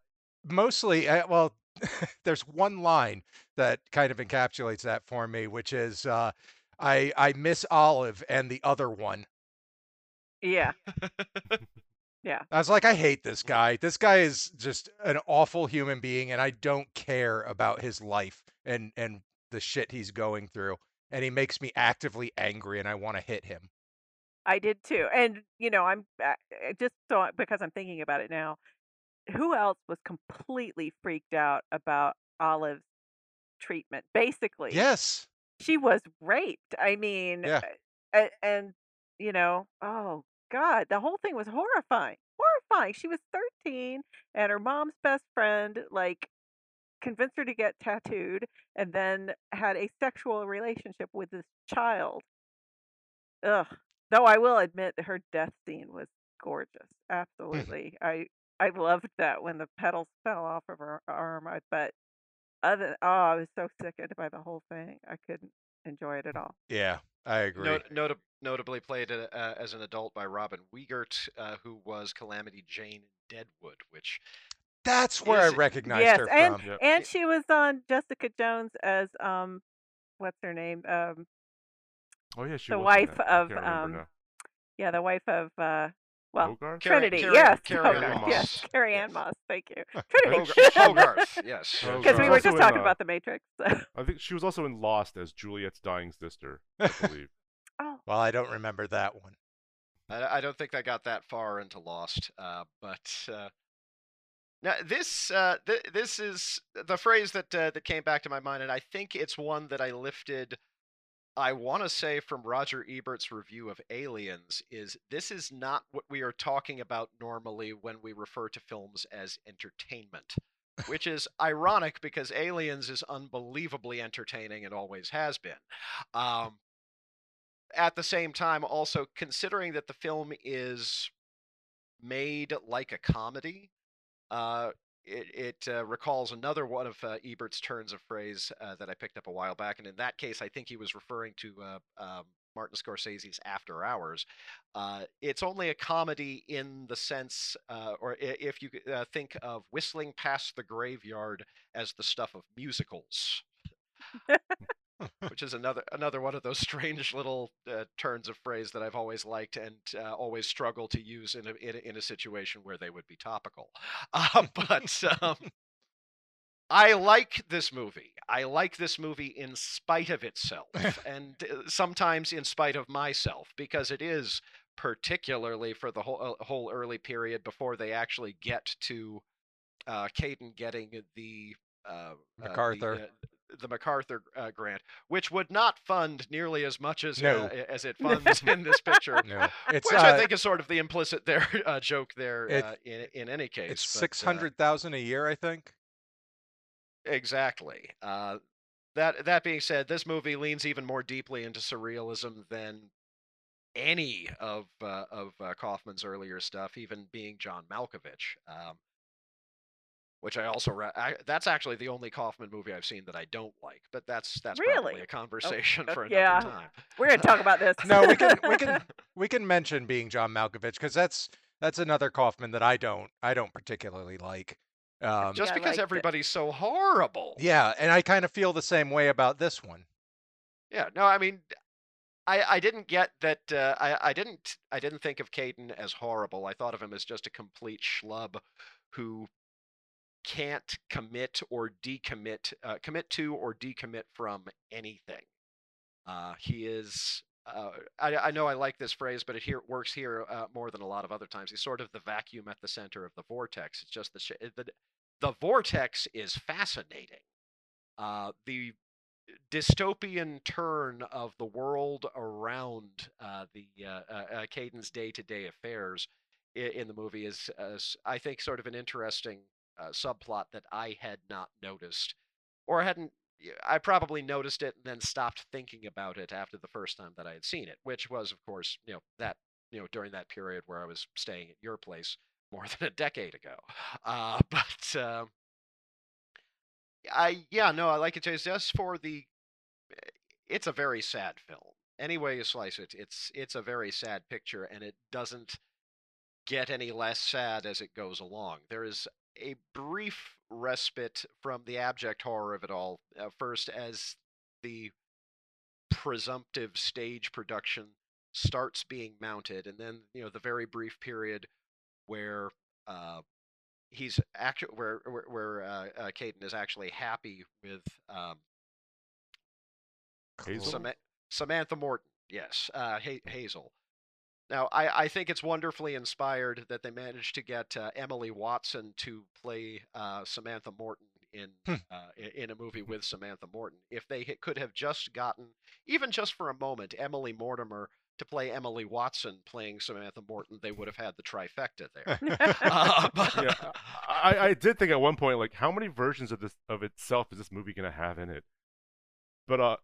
mostly, uh, well, *laughs* there's one line that kind of encapsulates that for me, which is uh, I I miss Olive and the other one. Yeah. *laughs* *laughs* Yeah. I was like, I hate this guy. This guy is just an awful human being, and I don't care about his life and and the shit he's going through. And he makes me actively angry, and I want to hit him. I did too. And, you know, I'm uh, uh, just so because I'm thinking about it now, who else was completely freaked out about Olive's treatment? Basically, Yes. she was raped. I mean, Yeah. uh, a- and, you know, oh God, the whole thing was horrifying. Horrifying. She was 13 and her mom's best friend like convinced her to get tattooed and then had a sexual relationship with this child. Ugh. Though I will admit that her death scene was gorgeous. Mm. Absolutely. I I loved that when the petals fell off of her arm. I but other oh, I was so sickened by the whole thing. I couldn't enjoy it at all. Yeah, I agree. Not, nota- notably played uh, uh, as an adult by Robin Weigert, uh, who was Calamity Jane in Deadwood, which That's where I is- recognized yes, her and from. Yep. and she was on Jessica Jones as um what's her name? Um Oh yeah, she The was in wife that. I of, can't remember um, now. yeah, the wife of uh well Hogarth? Trinity, Carrie- yes. Carrie Hogarth, Ann yes, Moss. Carrie-Anne Moss, thank you. *laughs* Trinity. Hogarth, Hogarth, *laughs* yes. Because we were also just in, talking uh, about the Matrix. so- I think she was also in Lost as Juliet's dying sister, I *laughs* believe. oh, Well, I don't remember that one. I, I don't think I got that far into Lost, uh, but uh, now this uh, th- this is the phrase that uh, that came back to my mind, and I think it's one that I lifted. I want to say from Roger Ebert's review of Aliens is this is not what we are talking about normally when we refer to films as entertainment, which is ironic because Aliens is unbelievably entertaining and always has been. Um, at the same time, also considering that the film is made like a comedy, uh, it, it uh, recalls another one of uh, Ebert's turns of phrase uh, that I picked up a while back, and in that case, I think he was referring to uh, um, Martin Scorsese's After Hours. Uh, it's only a comedy in the sense, uh, or if you think of Whistling Past the Graveyard as the stuff of musicals *laughs* which is another another one of those *laughs* strange little uh, turns of phrase that I've always liked and uh, always struggle to use in a, in a in a situation where they would be topical. Uh, *laughs* but um, *laughs* I like this movie. I like this movie in spite of itself, and uh, sometimes in spite of myself, because it is particularly for the whole uh, whole early period before they actually get to uh, Caden getting the uh, uh, the, MacArthur. uh, the MacArthur uh, grant, which would not fund nearly as much as No. uh, as it *laughs* funds in this picture. No, it's which uh, I think is sort of the implicit there *laughs* uh, joke there It- uh, in in any case. it's uh, six hundred thousand a year, I think. exactly. Uh, that that being said, this movie leans even more deeply into surrealism than any of uh, of uh, Kaufman's earlier stuff, even being John Malkovich. Um, which I also ra- I, that's actually the only Kaufman movie I've seen that I don't like, but that's that's probably Really? a conversation uh, *laughs* for another yeah. time. We're gonna talk about this. No, we can we can *laughs* we can mention being John Malkovich because that's that's another Kaufman that I don't I don't particularly like. Um, Just Yeah, I because liked it. everybody's so horrible. yeah, and I kind of feel the same way about this one. Yeah, no, I mean, I I didn't get that. Uh, I I didn't I didn't think of Caden as horrible. I thought of him as just a complete schlub who can't commit or decommit, uh, commit to or decommit from anything. Uh, he is. Uh, I, I know I like this phrase, but it here works here uh, more than a lot of other times. He's sort of the vacuum at the center of the vortex. It's just the sh- the the vortex is fascinating. Uh, the dystopian turn of the world around uh, the uh, uh, uh, Caden's day-to-day affairs in, the movie is, uh, I think, sort of an interesting uh, subplot that I had not noticed, or hadn't. I probably noticed it and then stopped thinking about it after the first time that I had seen it, which was, of course, you know that you know during that period where I was staying at your place more *laughs* than a decade ago. Uh, *laughs* but. um I yeah no I like it just just for the it's a very sad film any way you slice it it's it's a very sad picture and it doesn't get any less sad as it goes along there is a brief respite from the abject horror of it all uh, first as the presumptive stage production starts being mounted and then you know the very brief period where uh, he's actually where where, where uh, uh, Caden is actually happy with um, Hazel? Sama- Samantha Morton. Yes, uh, ha- Hazel. Now, I, I think it's wonderfully inspired that they managed to get uh, Emily Watson to play uh, Samantha Morton in Hmm. uh, in a movie with Samantha Morton. If they could have just gotten, even just for a moment, Emily Mortimer to play Emily Watson playing Samantha Morton, they would have had the trifecta there. *laughs* Uh, *laughs* but- yeah, I, I did think at one point, like, how many versions of this of itself is this movie gonna have in it? But uh,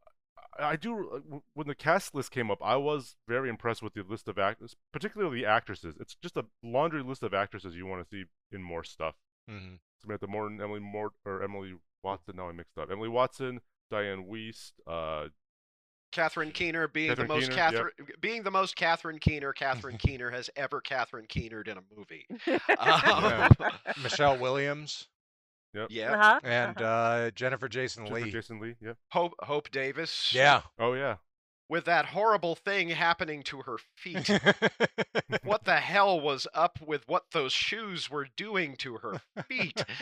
I I do uh, when the cast list came up, I was very impressed with the list of actors, particularly the actresses. It's just a laundry list of actresses you want to see in more stuff. Mhm. Samantha Morton, Emily Mort, or Emily Watson. Now I mixed up. Emily Watson, Diane Wiest, uh, Catherine Keener being Catherine the most Keener, yep. Catherine, being the most Catherine Keener Catherine *laughs* Keener has ever Catherine Keenered in a movie. *laughs* Yeah. Um, Michelle Williams yeah, Uh-huh. and uh, Jennifer Jason Jennifer Lee. Jason Lee. Yeah. Hope Hope Davis. Yeah. *laughs* Oh yeah. with that horrible thing happening to her feet. *laughs* what the hell was up with what those shoes were doing to her feet? *laughs*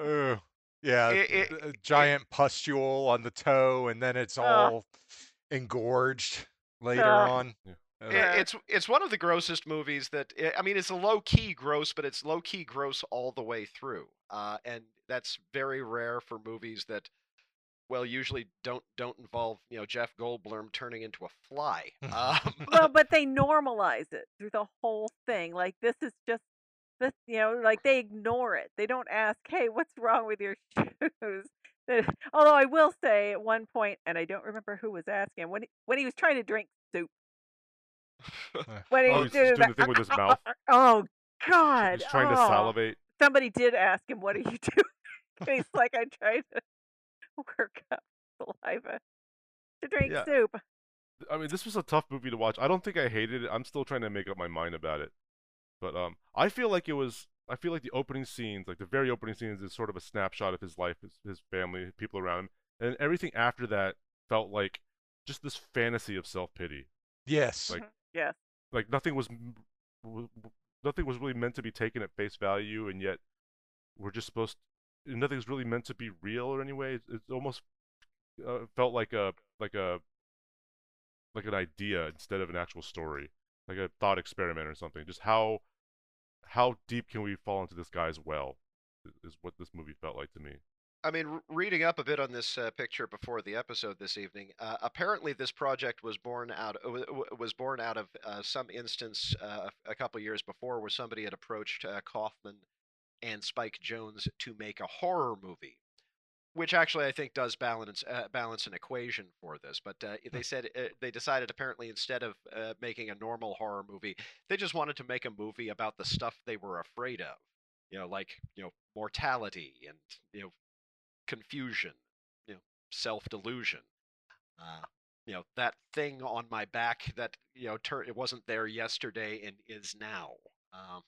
Ugh. yeah, It- it- a giant pustule on the toe, and then it's Ugh. all engorged later Ugh. on. Yeah. Uh, It- it's it's one of the grossest movies that i I mean it's a low key gross, but it's low key gross all the way through, uh, and that's very rare for movies that, well, usually don't don't involve you know Jeff Goldblum turning into a fly. *laughs* Um, well, *laughs* but they normalize it through the whole thing. Like this is just this, you know, like they ignore it. They don't ask, "Hey, what's wrong with your *laughs* shoes?" Uh, Although I will say at one point, and I don't remember who was asking when he, when he was trying to drink soup. *laughs* When he Oh, was he's just doing the thing with his *laughs* mouth. Oh God! He's trying to oh. salivate. Somebody did ask him, "What are you *laughs* doing?" And he's like, "I tried to work up saliva to drink Yeah. soup." I mean, this was a tough movie to watch. I don't think I hated it. I'm still trying to make up my mind about it. But um, I feel like it was. I feel like the opening scenes, like the very opening scenes, is sort of a snapshot of his life, his, his family, people around him, and everything after that felt like just this fantasy of self pity. yes. Like- Yes. Like nothing was, nothing was really meant to be taken at face value, and yet we're just supposed. nothing's really meant to be real or anyway. It's, it's almost uh, felt like a like a like an idea instead of an actual story, like a thought experiment or something. Just how how deep can we fall into this guy's well is what this movie felt like to me. I mean, reading up a bit on this uh, picture before the episode this evening, uh, apparently this project was born out uh, w- w- was born out of uh, some instance uh, a couple years before where somebody had approached uh, Kaufman and Spike Jonze to make a horror movie, which actually I think does balance uh, balance an equation for this. But uh, they said uh, they decided apparently instead of uh, making a normal horror movie, they just wanted to make a movie about the stuff they were afraid of, you know, like you know mortality and you know confusion, you know, self delusion. Uh, you know, that thing on my back that you know tur- it wasn't there yesterday and is now. Um,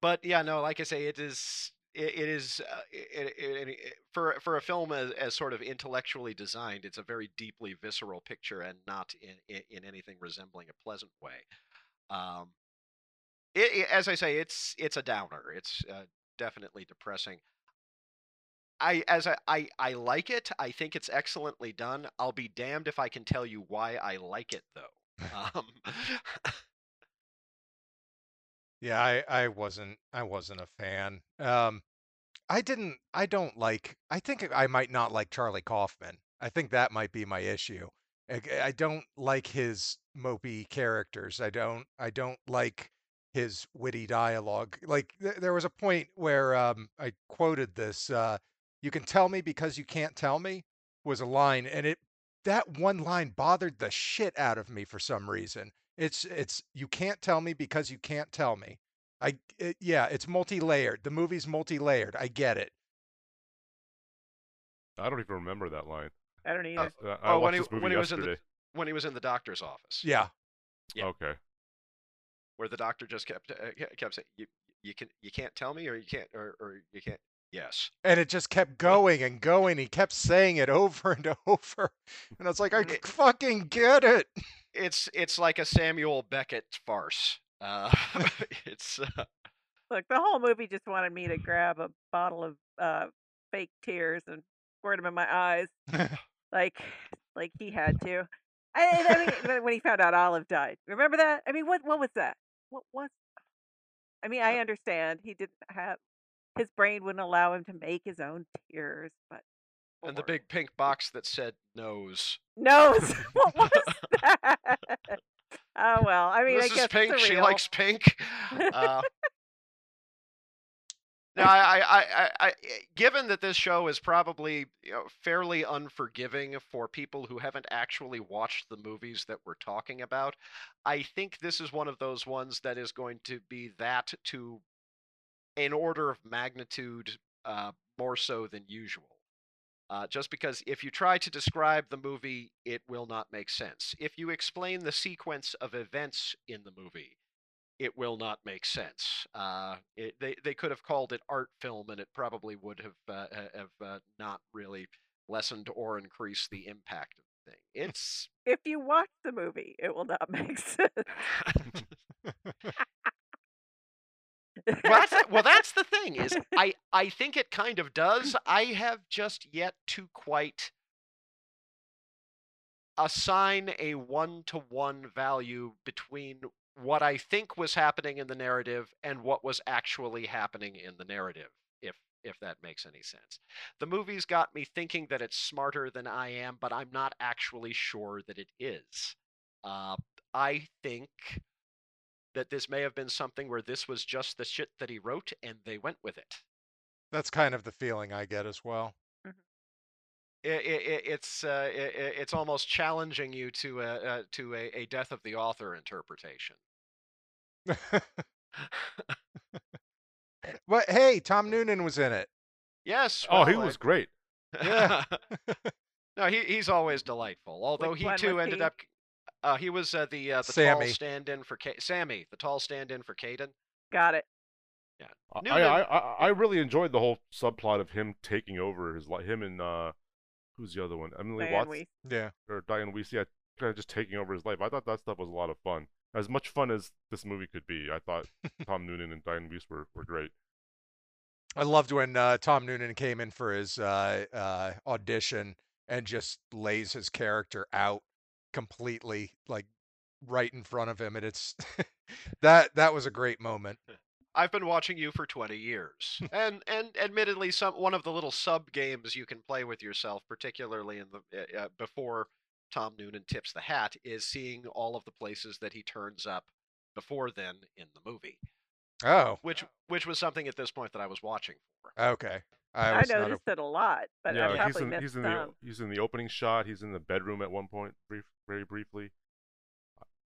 but yeah, no, like I say, it is. It, it is uh, it, it, for for a film as, as sort of intellectually designed. It's a very deeply visceral picture, and not in in, in anything resembling a pleasant way. Um, it- as I say, it's it's a downer. It's uh, definitely depressing. I as I, I I like it. I think it's excellently done. I'll be damned if I can tell you why I like it though. *laughs* Um, *laughs* Yeah, I, I wasn't I wasn't a fan. Um, I didn't I don't like I think I might not like Charlie Kaufman. I think that might be my issue. I, I don't like his mopey characters. I don't I don't like his witty dialogue. Like th- there was a point where um, I quoted this. Uh, you can tell me because you can't tell me was a line, and it that one line bothered the shit out of me for some reason. It's it's you can't tell me because you can't tell me. I it, yeah, it's multi-layered. The movie's multi-layered. I get it. I don't even remember that line. I don't either. Uh, I oh, when he when he was in the when he was in the doctor's office, Yeah. Yeah. Okay. where the doctor just kept uh, kept saying, "You you can you can't tell me, or you can't, or, or you can't." Yes. And it just kept going and going. He kept saying it *laughs* over and over. And I was like, I It- fucking get it. It's it's like a Samuel Beckett farce. Uh, *laughs* *laughs* it's uh, Look, the whole movie just wanted me to grab a bottle of uh, fake tears and squirt them in my eyes, like like he had to. I, I mean, when he found out Olive died, remember that? I mean, what what was that? What was? I mean, I understand he didn't have his brain wouldn't allow him to make his own tears, but and the big pink box that said nose. nose. *laughs* what *laughs* was that? oh well, I mean, this I is guess pink. She likes pink. *laughs* Uh, now, I, I, I, I, I, given that this show is probably you know, fairly unforgiving for people who haven't actually watched the movies that we're talking about, I think this is one of those ones that is going to be that to an order of magnitude uh, more so than usual. Uh, just because if you try to describe the movie, it will not make sense. If you explain the sequence of events in the movie, it will not make sense. Uh, it, they they could have called it art film, and it probably would have uh, have uh, not really lessened or increased the impact of the thing. *laughs* It's If you watch the movie, it will not *laughs* make sense. *laughs* well, that's, well, *laughs* that's the thing is I I think it kind of does. I have just yet to quite assign a one to one value between what I think was happening in the narrative and what was actually happening in the narrative. If if that makes any sense. The movie's got me thinking that it's smarter than I am, but I'm not actually sure that it is. Uh, I think that this may have been something where this was just the shit that he wrote and they went with it. That's kind of the feeling I get as well. I- I- I- it's uh, i- i- it's almost challenging you to uh, uh, to a, a death of the author interpretation. *laughs* but hey, Tom *laughs* Noonan was in it. yes. Oh, he I- was great. Yeah. *laughs* no, he he's always delightful. Although Which he too ended he? up. Uh, he was uh, the uh, the Sammy. tall stand-in for Ka- Sammy, the tall stand-in for Caden. Got it. I, I, I I really enjoyed the whole subplot of him taking over his life. Him and uh, who's the other one? Emily Diane Watts Weiss. Yeah. or Diane Weiss. Yeah, kind of just taking over his life. I thought that stuff was a lot of fun. As much fun as this movie could be, I thought *laughs* Tom Noonan and Diane Weiss were, were great. I loved when uh, Tom Noonan came in for his uh, uh, audition and just lays his character out completely, like right in front of him, and it's *laughs* that that was a great moment. I've been watching you for 20 years. *laughs* and and admittedly some one of the little sub games you can play with yourself particularly in the uh, before Tom Noonan tips the hat is seeing all of the places that he turns up before then in the movie, Oh, which which was something at this point that I was watching for. okay. I I, was not. noticed it a lot, but I yeah, he's probably in missed he's in the he's in the opening shot. He's in the bedroom at one point, brief, very briefly.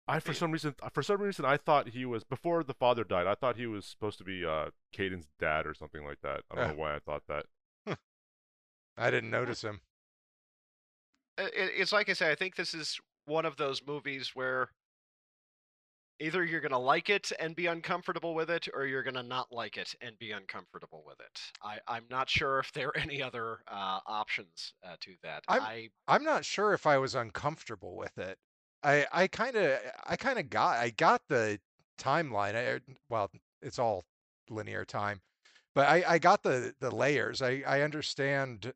I for some reason for some reason I thought he was before the father died. I thought he was supposed to be uh Caden's dad or something like that. I don't Uh. know why I thought that. I didn't notice him. It, it's like I say, I think this is one of those movies where either you're going to like it and be uncomfortable with it, or you're going to not like it and be uncomfortable with it. I, I'm not sure if there are any other uh, options uh, to that. I'm- I I'm not sure if I was uncomfortable with it. I I kind of I kind of got I got the timeline. I, well, it's all linear time, but I I got the the layers. I I understand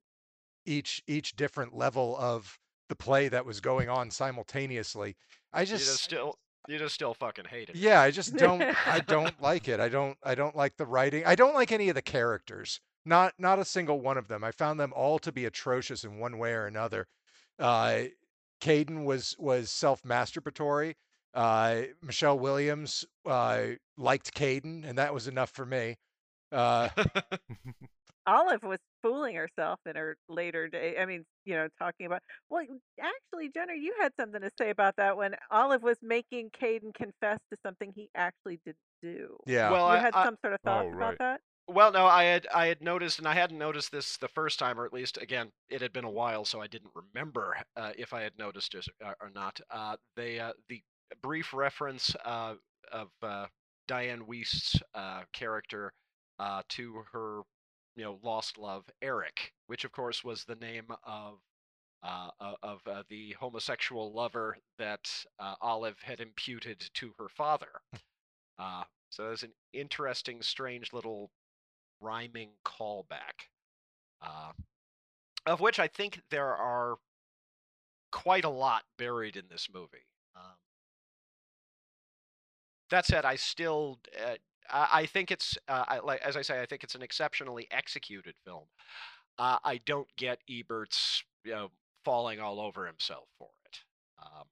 each each different level of the play that was going on simultaneously. I you just just still you just still fucking hate it. yeah, I just don't I *laughs* don't like it. I don't I don't like the writing. I don't like any of the characters. Not not a single one of them. I found them all to be atrocious in one way or another. Uh Caden was was self-masturbatory. Uh Michelle Williams uh liked Caden and that was enough for me. Uh *laughs* *laughs* Olive was fooling herself in her later day. I mean, you know, talking about. Well, actually, Jenner, you had something to say about that when Olive was making Caden confess to something he actually didn't do. Yeah. Well, you I, had I- some sort of thoughts Oh, about right. that? Well, no, I had I had noticed, and I hadn't noticed this the first time, or at least again, it had been a while, so I didn't remember uh, if I had noticed it or, or not. Uh, they uh, the brief reference uh, of uh, Diane Wiest's uh, character uh, to her, you know, lost love Eric, which of course was the name of. Uh, of uh, the homosexual lover that uh, Olive had imputed to her father. Uh, so there's an interesting, strange little rhyming callback, uh, of which I think there are quite a lot buried in this movie. Um, that said, I still, uh, I, I think it's, uh, I, like as I say, I think it's an exceptionally executed film. Uh, I don't get Ebert's, you know, falling all over himself for it. Um,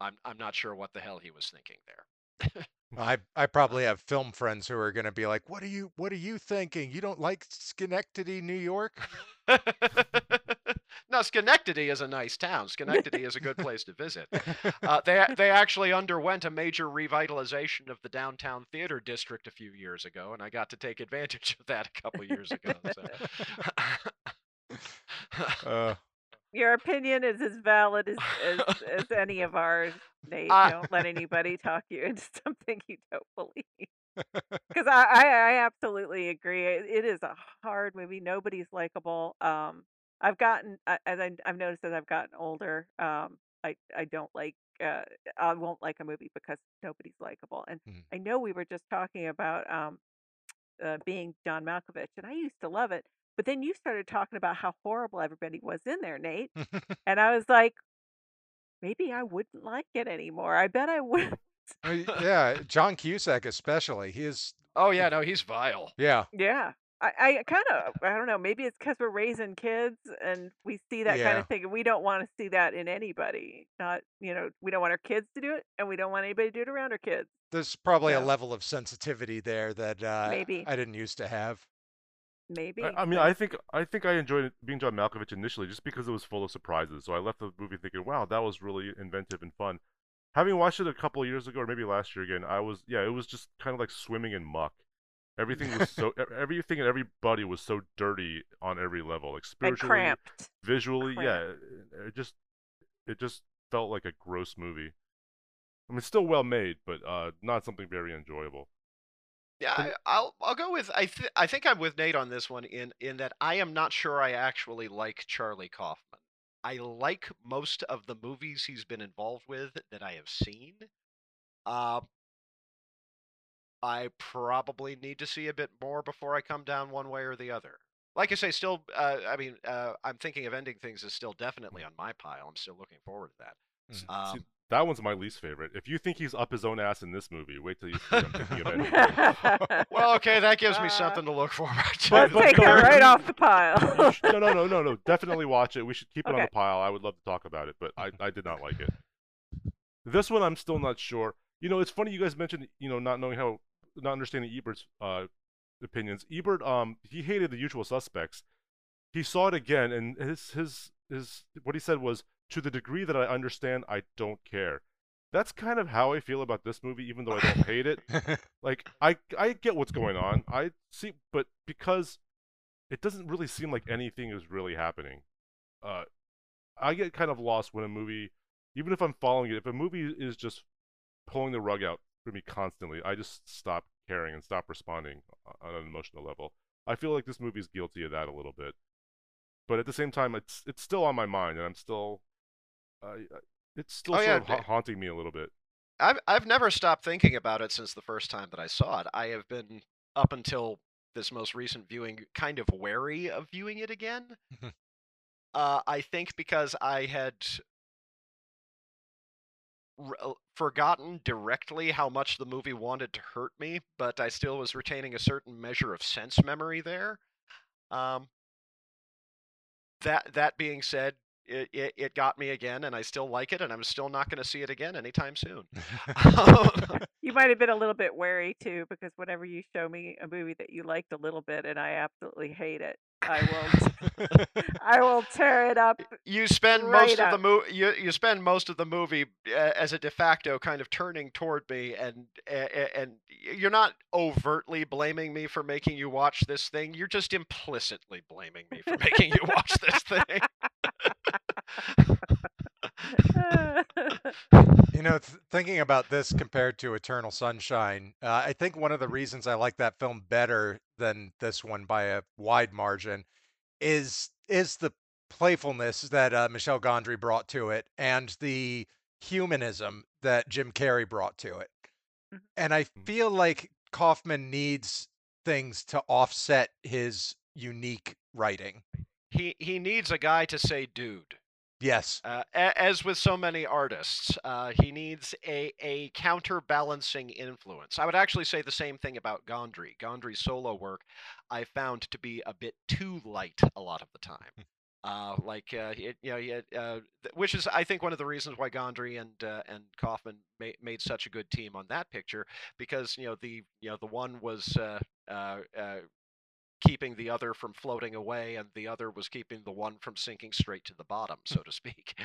I'm, I'm not sure what the hell he was thinking there. I I probably *laughs* have film friends who are going to be like, "What are you What are you thinking? You don't like Schenectady, New York?" *laughs* *laughs* no, Schenectady is a nice town. Schenectady is a good place to visit. *laughs* Uh, they they actually underwent a major revitalization of the downtown theater district a few years ago, and I got to take advantage of that a couple years ago. So. *laughs* Uh, Your opinion is as valid as, as, as *laughs* any of ours, Nate. I- don't let anybody talk you into something you don't believe. Because I, I, I absolutely agree. It, it is a hard movie. Nobody's likable. Um, I've gotten, as I, I've noticed as I've gotten older, um, I, I don't like, uh, I won't like a movie because nobody's likable. And Mhm. I know we were just talking about um, uh, being John Malkovich, and I used to love it. But then you started talking about how horrible everybody was in there, Nate. *laughs* And I was like, maybe I wouldn't like it anymore. I bet I would. uh, *laughs* yeah, John Cusack especially. He is. oh yeah, no, he's vile. Yeah. yeah. I, I kind of, I don't know, maybe it's because we're raising kids and we see that kind Yeah. of thing. And we don't want to see that in anybody. Not, you know, we don't want our kids to do it and we don't want anybody to do it around our kids. There's probably a Yeah. level of sensitivity there that uh, Maybe. I didn't used to have. Maybe. I, I mean, I think I think I enjoyed it being John Malkovich initially just because it was full of surprises. So I left the movie thinking, "Wow, that was really inventive and fun." Having watched it a couple of years ago, or maybe last year again, I was yeah, it was just kind of like swimming in muck. Everything was so everything and everybody was so dirty on every level, like and spiritually, cramped. visually. Yeah, Cramped. it, it just it just felt like a gross movie. I mean, still well made, but uh, not something very enjoyable. Yeah, I, I'll I'll go with I th- I think I'm with Nate on this one in in that I am not sure I actually like Charlie Kaufman. I like most of the movies he's been involved with that I have seen. Uh, I probably need to see a bit more before I come down one way or the other. Like I say, still, uh, I mean, uh, I'm thinking of ending things is still definitely on my pile. I'm still looking forward to that. Mm. See, Um, that one's my least favorite. If you think he's up his own ass in this movie, wait till you see what I'm thinking of *laughs* well, okay, that gives me Uh, something to look forward *laughs* to. Let's take no, that right off the pile. no, no, no, no, no. *laughs* Definitely watch it. We should keep it on the pile. I would love to talk about it, but I, I did not like it. This one, I'm still not sure. You know, it's funny you guys mentioned, you know, not knowing how, not understanding Ebert's uh, opinions. Ebert, um, he hated The Usual Suspects. He saw it again, and his his his what he said was, to the degree that I understand, I don't care. That's kind of how I feel about this movie, even though I don't hate it. *laughs* Like I I get what's going on. I see, but because it doesn't really seem like anything is really happening. Uh, I get kind of lost when a movie, even if I'm following it, if a movie is just pulling the rug out for me constantly, I just stop caring and stop responding on an emotional level. I feel like this movie is guilty of that a little bit, but at the same time, it's it's still on my mind, and I'm still, uh, it's still Oh, sort yeah, of ha- haunting me a little bit. I've I've never stopped thinking about it since the first time that I saw it. I have been up until this most recent viewing kind of wary of viewing it again. *laughs* Uh, I think because I had r- uh, forgotten directly how much the movie wanted to hurt me, but I still was retaining a certain measure of sense memory there. Um, that that being said, it, it, it got me again, and I still like it, and I'm still not going to see it again anytime soon. *laughs* *laughs* you might have been a little bit wary too, because whenever you show me a movie that you liked a little bit and I absolutely hate it, I will. *laughs* I will tear it up. You spend Right most of the movie. You, you spend most of the movie uh, as a de facto kind of turning toward me, and uh, and you're not overtly blaming me for making you watch this thing. You're just implicitly blaming me for making you watch this thing. *laughs* *laughs* You know, th- thinking about this compared to Eternal Sunshine, uh, I think one of the reasons I like that film better than this one by a wide margin is is the playfulness that uh, Michel Gondry brought to it and the humanism that Jim Carrey brought to it. Mhm. And I Mhm. feel like Kaufman needs things to offset his unique writing. he he needs a guy to say, "Dude." Yes. Uh, as with so many artists, uh, he needs a, a counterbalancing influence. I would actually say the same thing about Gondry. Gondry's solo work I found to be a bit too light a lot of the time. Uh, like uh, it, you know, had, uh, which is I think one of the reasons why Gondry and uh, and Kaufman ma- made such a good team on that picture because you know the you know the one was uh, uh, uh, keeping the other from floating away, and the other was keeping the one from sinking straight to the bottom, so to speak. *laughs*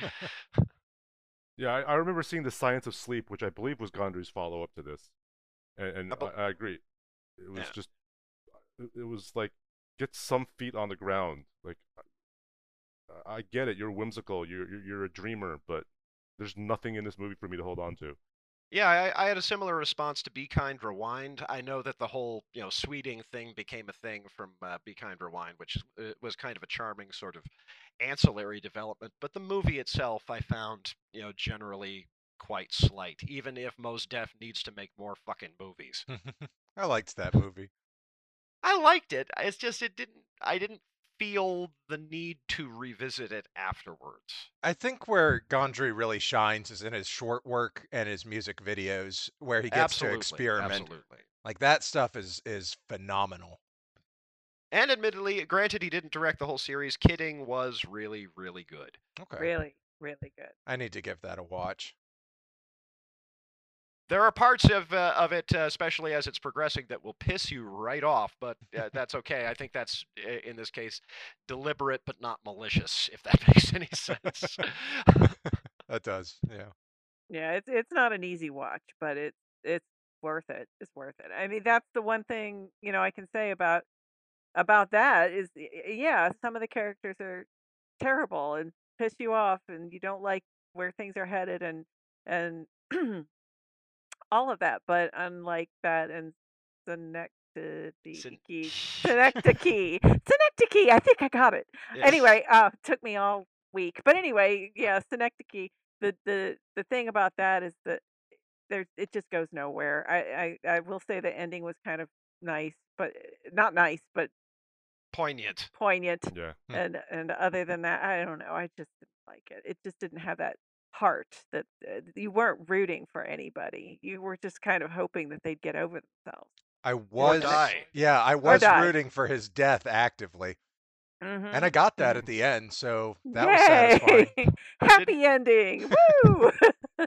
*laughs* Yeah, I, I remember seeing the Science of Sleep, which I believe was Gondry's follow up to this, and, and I bel- I, I agree. It was Yeah. just, it, was like get some feet on the ground. Like, I, I get it, you're whimsical, you're, you're you're a dreamer, but there's nothing in this movie for me to hold on to. Yeah, I, I had a similar response to Be Kind Rewind. I know that the whole you know sweding thing became a thing from uh, Be Kind Rewind, which uh, was kind of a charming sort of ancillary development. But the movie itself, I found you know generally quite slight. Even if Mos Def needs to make more fucking movies, *laughs* I liked that movie. I liked it. It's just it didn't. I didn't feel the need to revisit it afterwards. I think where Gondry really shines is in his short work and his music videos, where he gets absolutely, to experiment. absolutely. Like that stuff is is phenomenal. And admittedly, granted, he didn't direct the whole series. Kidding was really, really good. Okay, Really, really good. I need to give that a watch. There are parts of uh, of it, uh, especially as it's progressing, that will piss you right off. But uh, that's okay. I think that's uh, in this case deliberate but not malicious, if that *laughs* makes any sense. *laughs* That does, yeah. Yeah, it's it's not an easy watch, but it's it's worth it. It's worth it. I mean, that's the one thing, you know, I can say about about that is y- y- yeah, some of the characters are terrible and piss you off and you don't like where things are headed and and *clears throat* all of that, but unlike that and Synecdoche, Syn- Synecdoche, *laughs* Synecdoche, I think I got it. Yes. Anyway, uh, took me all week, but anyway, yeah, Synecdoche. The the the thing about that is that there it just goes nowhere. I I I will say the ending was kind of nice, but not nice, but poignant. poignant. Yeah. Hmm. And and other than that, I don't know. I just didn't like it. It just didn't have that heart that uh, you weren't rooting for anybody. You were just kind of hoping that they'd get over themselves. I was, yeah, I was rooting for his death actively, Mm-hmm. and I got that at the end, so that was satisfying. *laughs* Happy ending! Woo!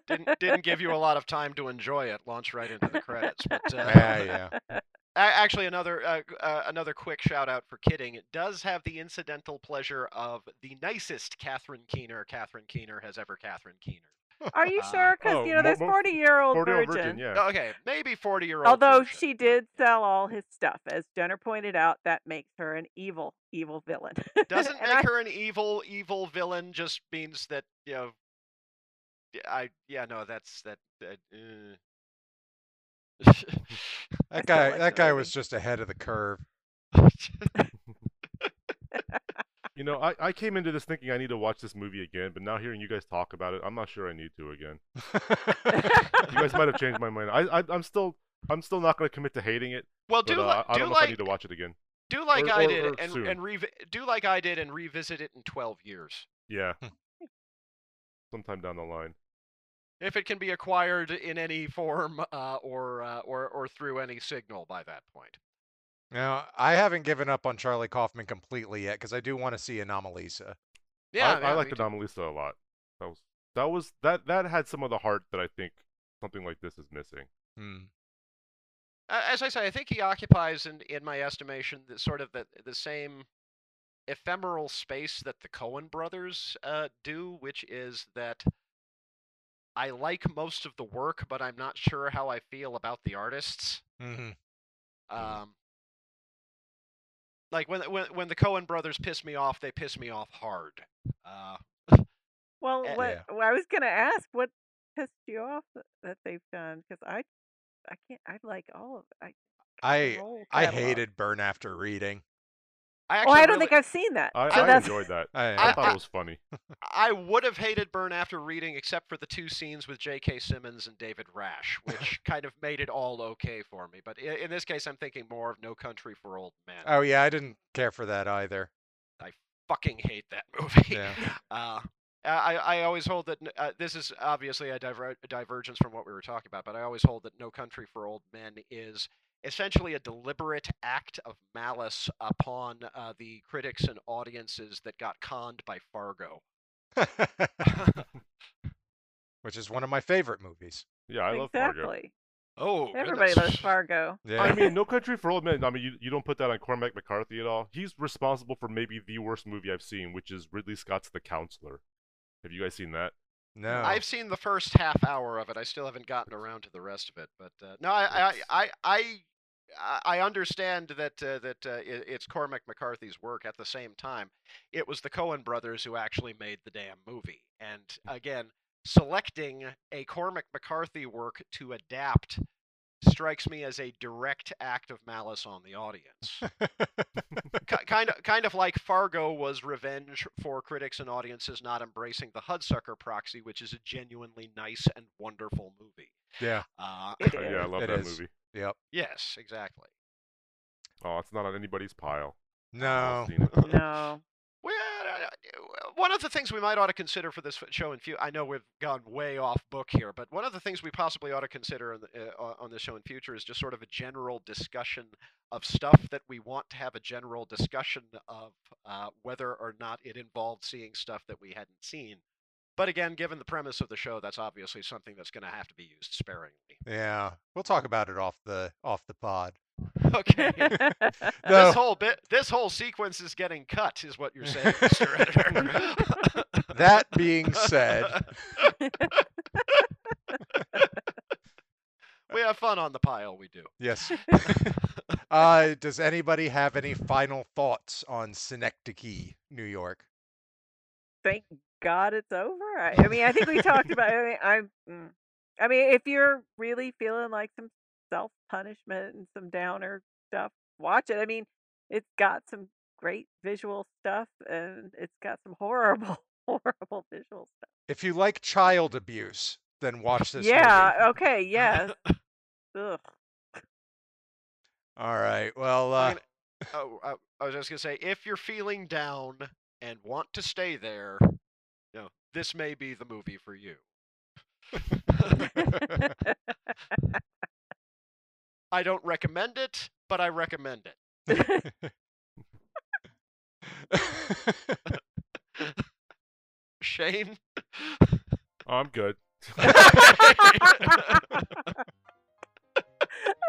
Didn't didn't give you a lot of time to enjoy it. Launch right into the credits. But uh, Yeah, yeah. *laughs* A- Actually, another uh, uh, another quick shout out for Kidding. It does have the incidental pleasure of the nicest Catherine Keener Catherine Keener has ever Catherine Keener. Are you Uh, sure? Because oh, you know, mo- there's 40 year old 40-year-old virgin. virgin, yeah. Okay, maybe forty year old. Although she did sell all his stuff, as Jenner pointed out, that makes her an evil, evil villain. doesn't *laughs* make I- her an evil evil villain. Just means that you know. I yeah no that's that. that uh. That guy, like that guy movie. was just ahead of the curve. *laughs* You know, I, I came into this thinking I need to watch this movie again, but now hearing you guys talk about it, I'm not sure I need to again. *laughs* You guys might have changed my mind. I, I I'm still I'm still not going to commit to hating it, well, but do uh, li- I do if I like need to watch it again. do like or- I or- did or and soon. and revi- do like I did and revisit it in twelve years. Yeah. Hmm. Sometime down the line. If it can be acquired in any form *laughs* uh, or, uh, or or through any signal by that point. Now, I haven't given up on Charlie Kaufman completely yet because I do want to see Anomalisa. Yeah, I, yeah, I liked me too. Anomalisa a lot. That was that was that that had some of the heart that I think something like this is missing. Hmm. Uh, As I say, I think he occupies, in in my estimation, the sort of the the same ephemeral space that the Coen brothers uh, do, which is that I like most of the work, but I'm not sure how I feel about the artists. hmm Um, like when when when the Coen brothers piss me off, they piss me off hard. Uh, Well, Eh, what Yeah. well, I was gonna ask what pissed you off that, that they've done because I, I can't. I like all of it. I, I I hated Burn After Reading. I Oh, I don't really, think I've seen that. I, so I enjoyed that. *laughs* I, I, I- thought it was funny. *laughs* I would have hated Burn after reading, except for the two scenes with J.K. Simmons and David Rasche, which *laughs* kind of made it all okay for me. But in, in this case, I'm thinking more of No Country for Old Men. oh yeah, I didn't care for that either. I fucking hate that movie. Yeah. Uh, I, I always hold that uh, this is obviously a, diver- a divergence from what we were talking about, but I always hold that No Country for Old Men is essentially a deliberate act of malice upon uh, the critics and audiences that got conned by Fargo. *laughs* *laughs* Which is one of my favorite movies. Yeah, I love Fargo. Oh, Everybody goodness. loves Fargo. Yeah. I mean, *laughs* No Country for Old Men. I mean, you, you don't put that on Cormac McCarthy at all. He's responsible for maybe the worst movie I've seen, which is Ridley Scott's The Counselor. Have you guys seen that? no. I've seen the first half hour of it. I still haven't gotten around to the rest of it. But uh, no, I, I, I, I, I understand that uh, that uh, it, it's Cormac McCarthy's work. At the same time, it was the Coen brothers who actually made the damn movie. And again, selecting a Cormac McCarthy work to adapt strikes me as a direct act of malice on the audience. Ki- *laughs* kind of kind of like Fargo was revenge for critics and audiences not embracing the Hudsucker Proxy, which is a genuinely nice and wonderful movie. yeah. Uh, *laughs* yeah, I love that is. movie. Yep. yes, exactly. Oh, it's not on anybody's pile. No. I've seen it. *laughs* No. Well, one of the things we might ought to consider for this show in future, I know we've gone way off book here, but one of the things we possibly ought to consider in the, uh, on this show in future is just sort of a general discussion of stuff that we want to have a general discussion of uh, whether or not it involved seeing stuff that we hadn't seen. But again, given the premise of the show, that's obviously something that's going to have to be used sparingly. Yeah. We'll talk about it off the off the pod. *laughs* Okay. *laughs* *laughs* No. This whole bit, this whole sequence is getting cut, is what you're saying, Mr. Editor. That being said, we have fun on the pile. We do. yes. Uh, does anybody have any final thoughts on Synecdoche, New York? Thank God it's over. I, I mean, I think we talked about. I mean, I, mm, I mean, if you're really feeling like some self punishment and some downer stuff, watch it. I mean, it's got some great visual stuff and it's got some horrible, *laughs* horrible visual stuff. If you like child abuse, then watch this yeah. movie. Okay. Yes. *laughs* Ugh. All right. Well, uh, gonna- oh, I, I was just gonna say, if you're feeling down and want to stay there, you know, this may be the movie for you. *laughs* I don't recommend it, but I recommend it. *laughs* Shane. Oh, I'm good.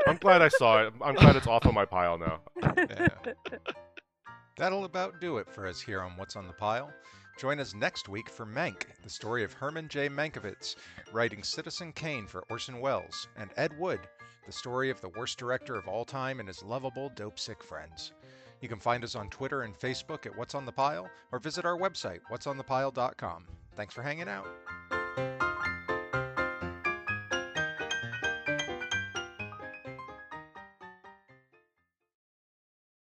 I'm glad I saw it. I'm glad it's off of my pile now. Yeah. That'll about do it for us here on What's on the Pile. Join us next week for Mank, the story of Herman J. Mankiewicz, writing Citizen Kane for Orson Welles, and Ed Wood, the story of the worst director of all time and his lovable dope sick friends. You can find us on Twitter and Facebook at What's on the Pile, or visit our website, what'sonthepile.com. Thanks for hanging out.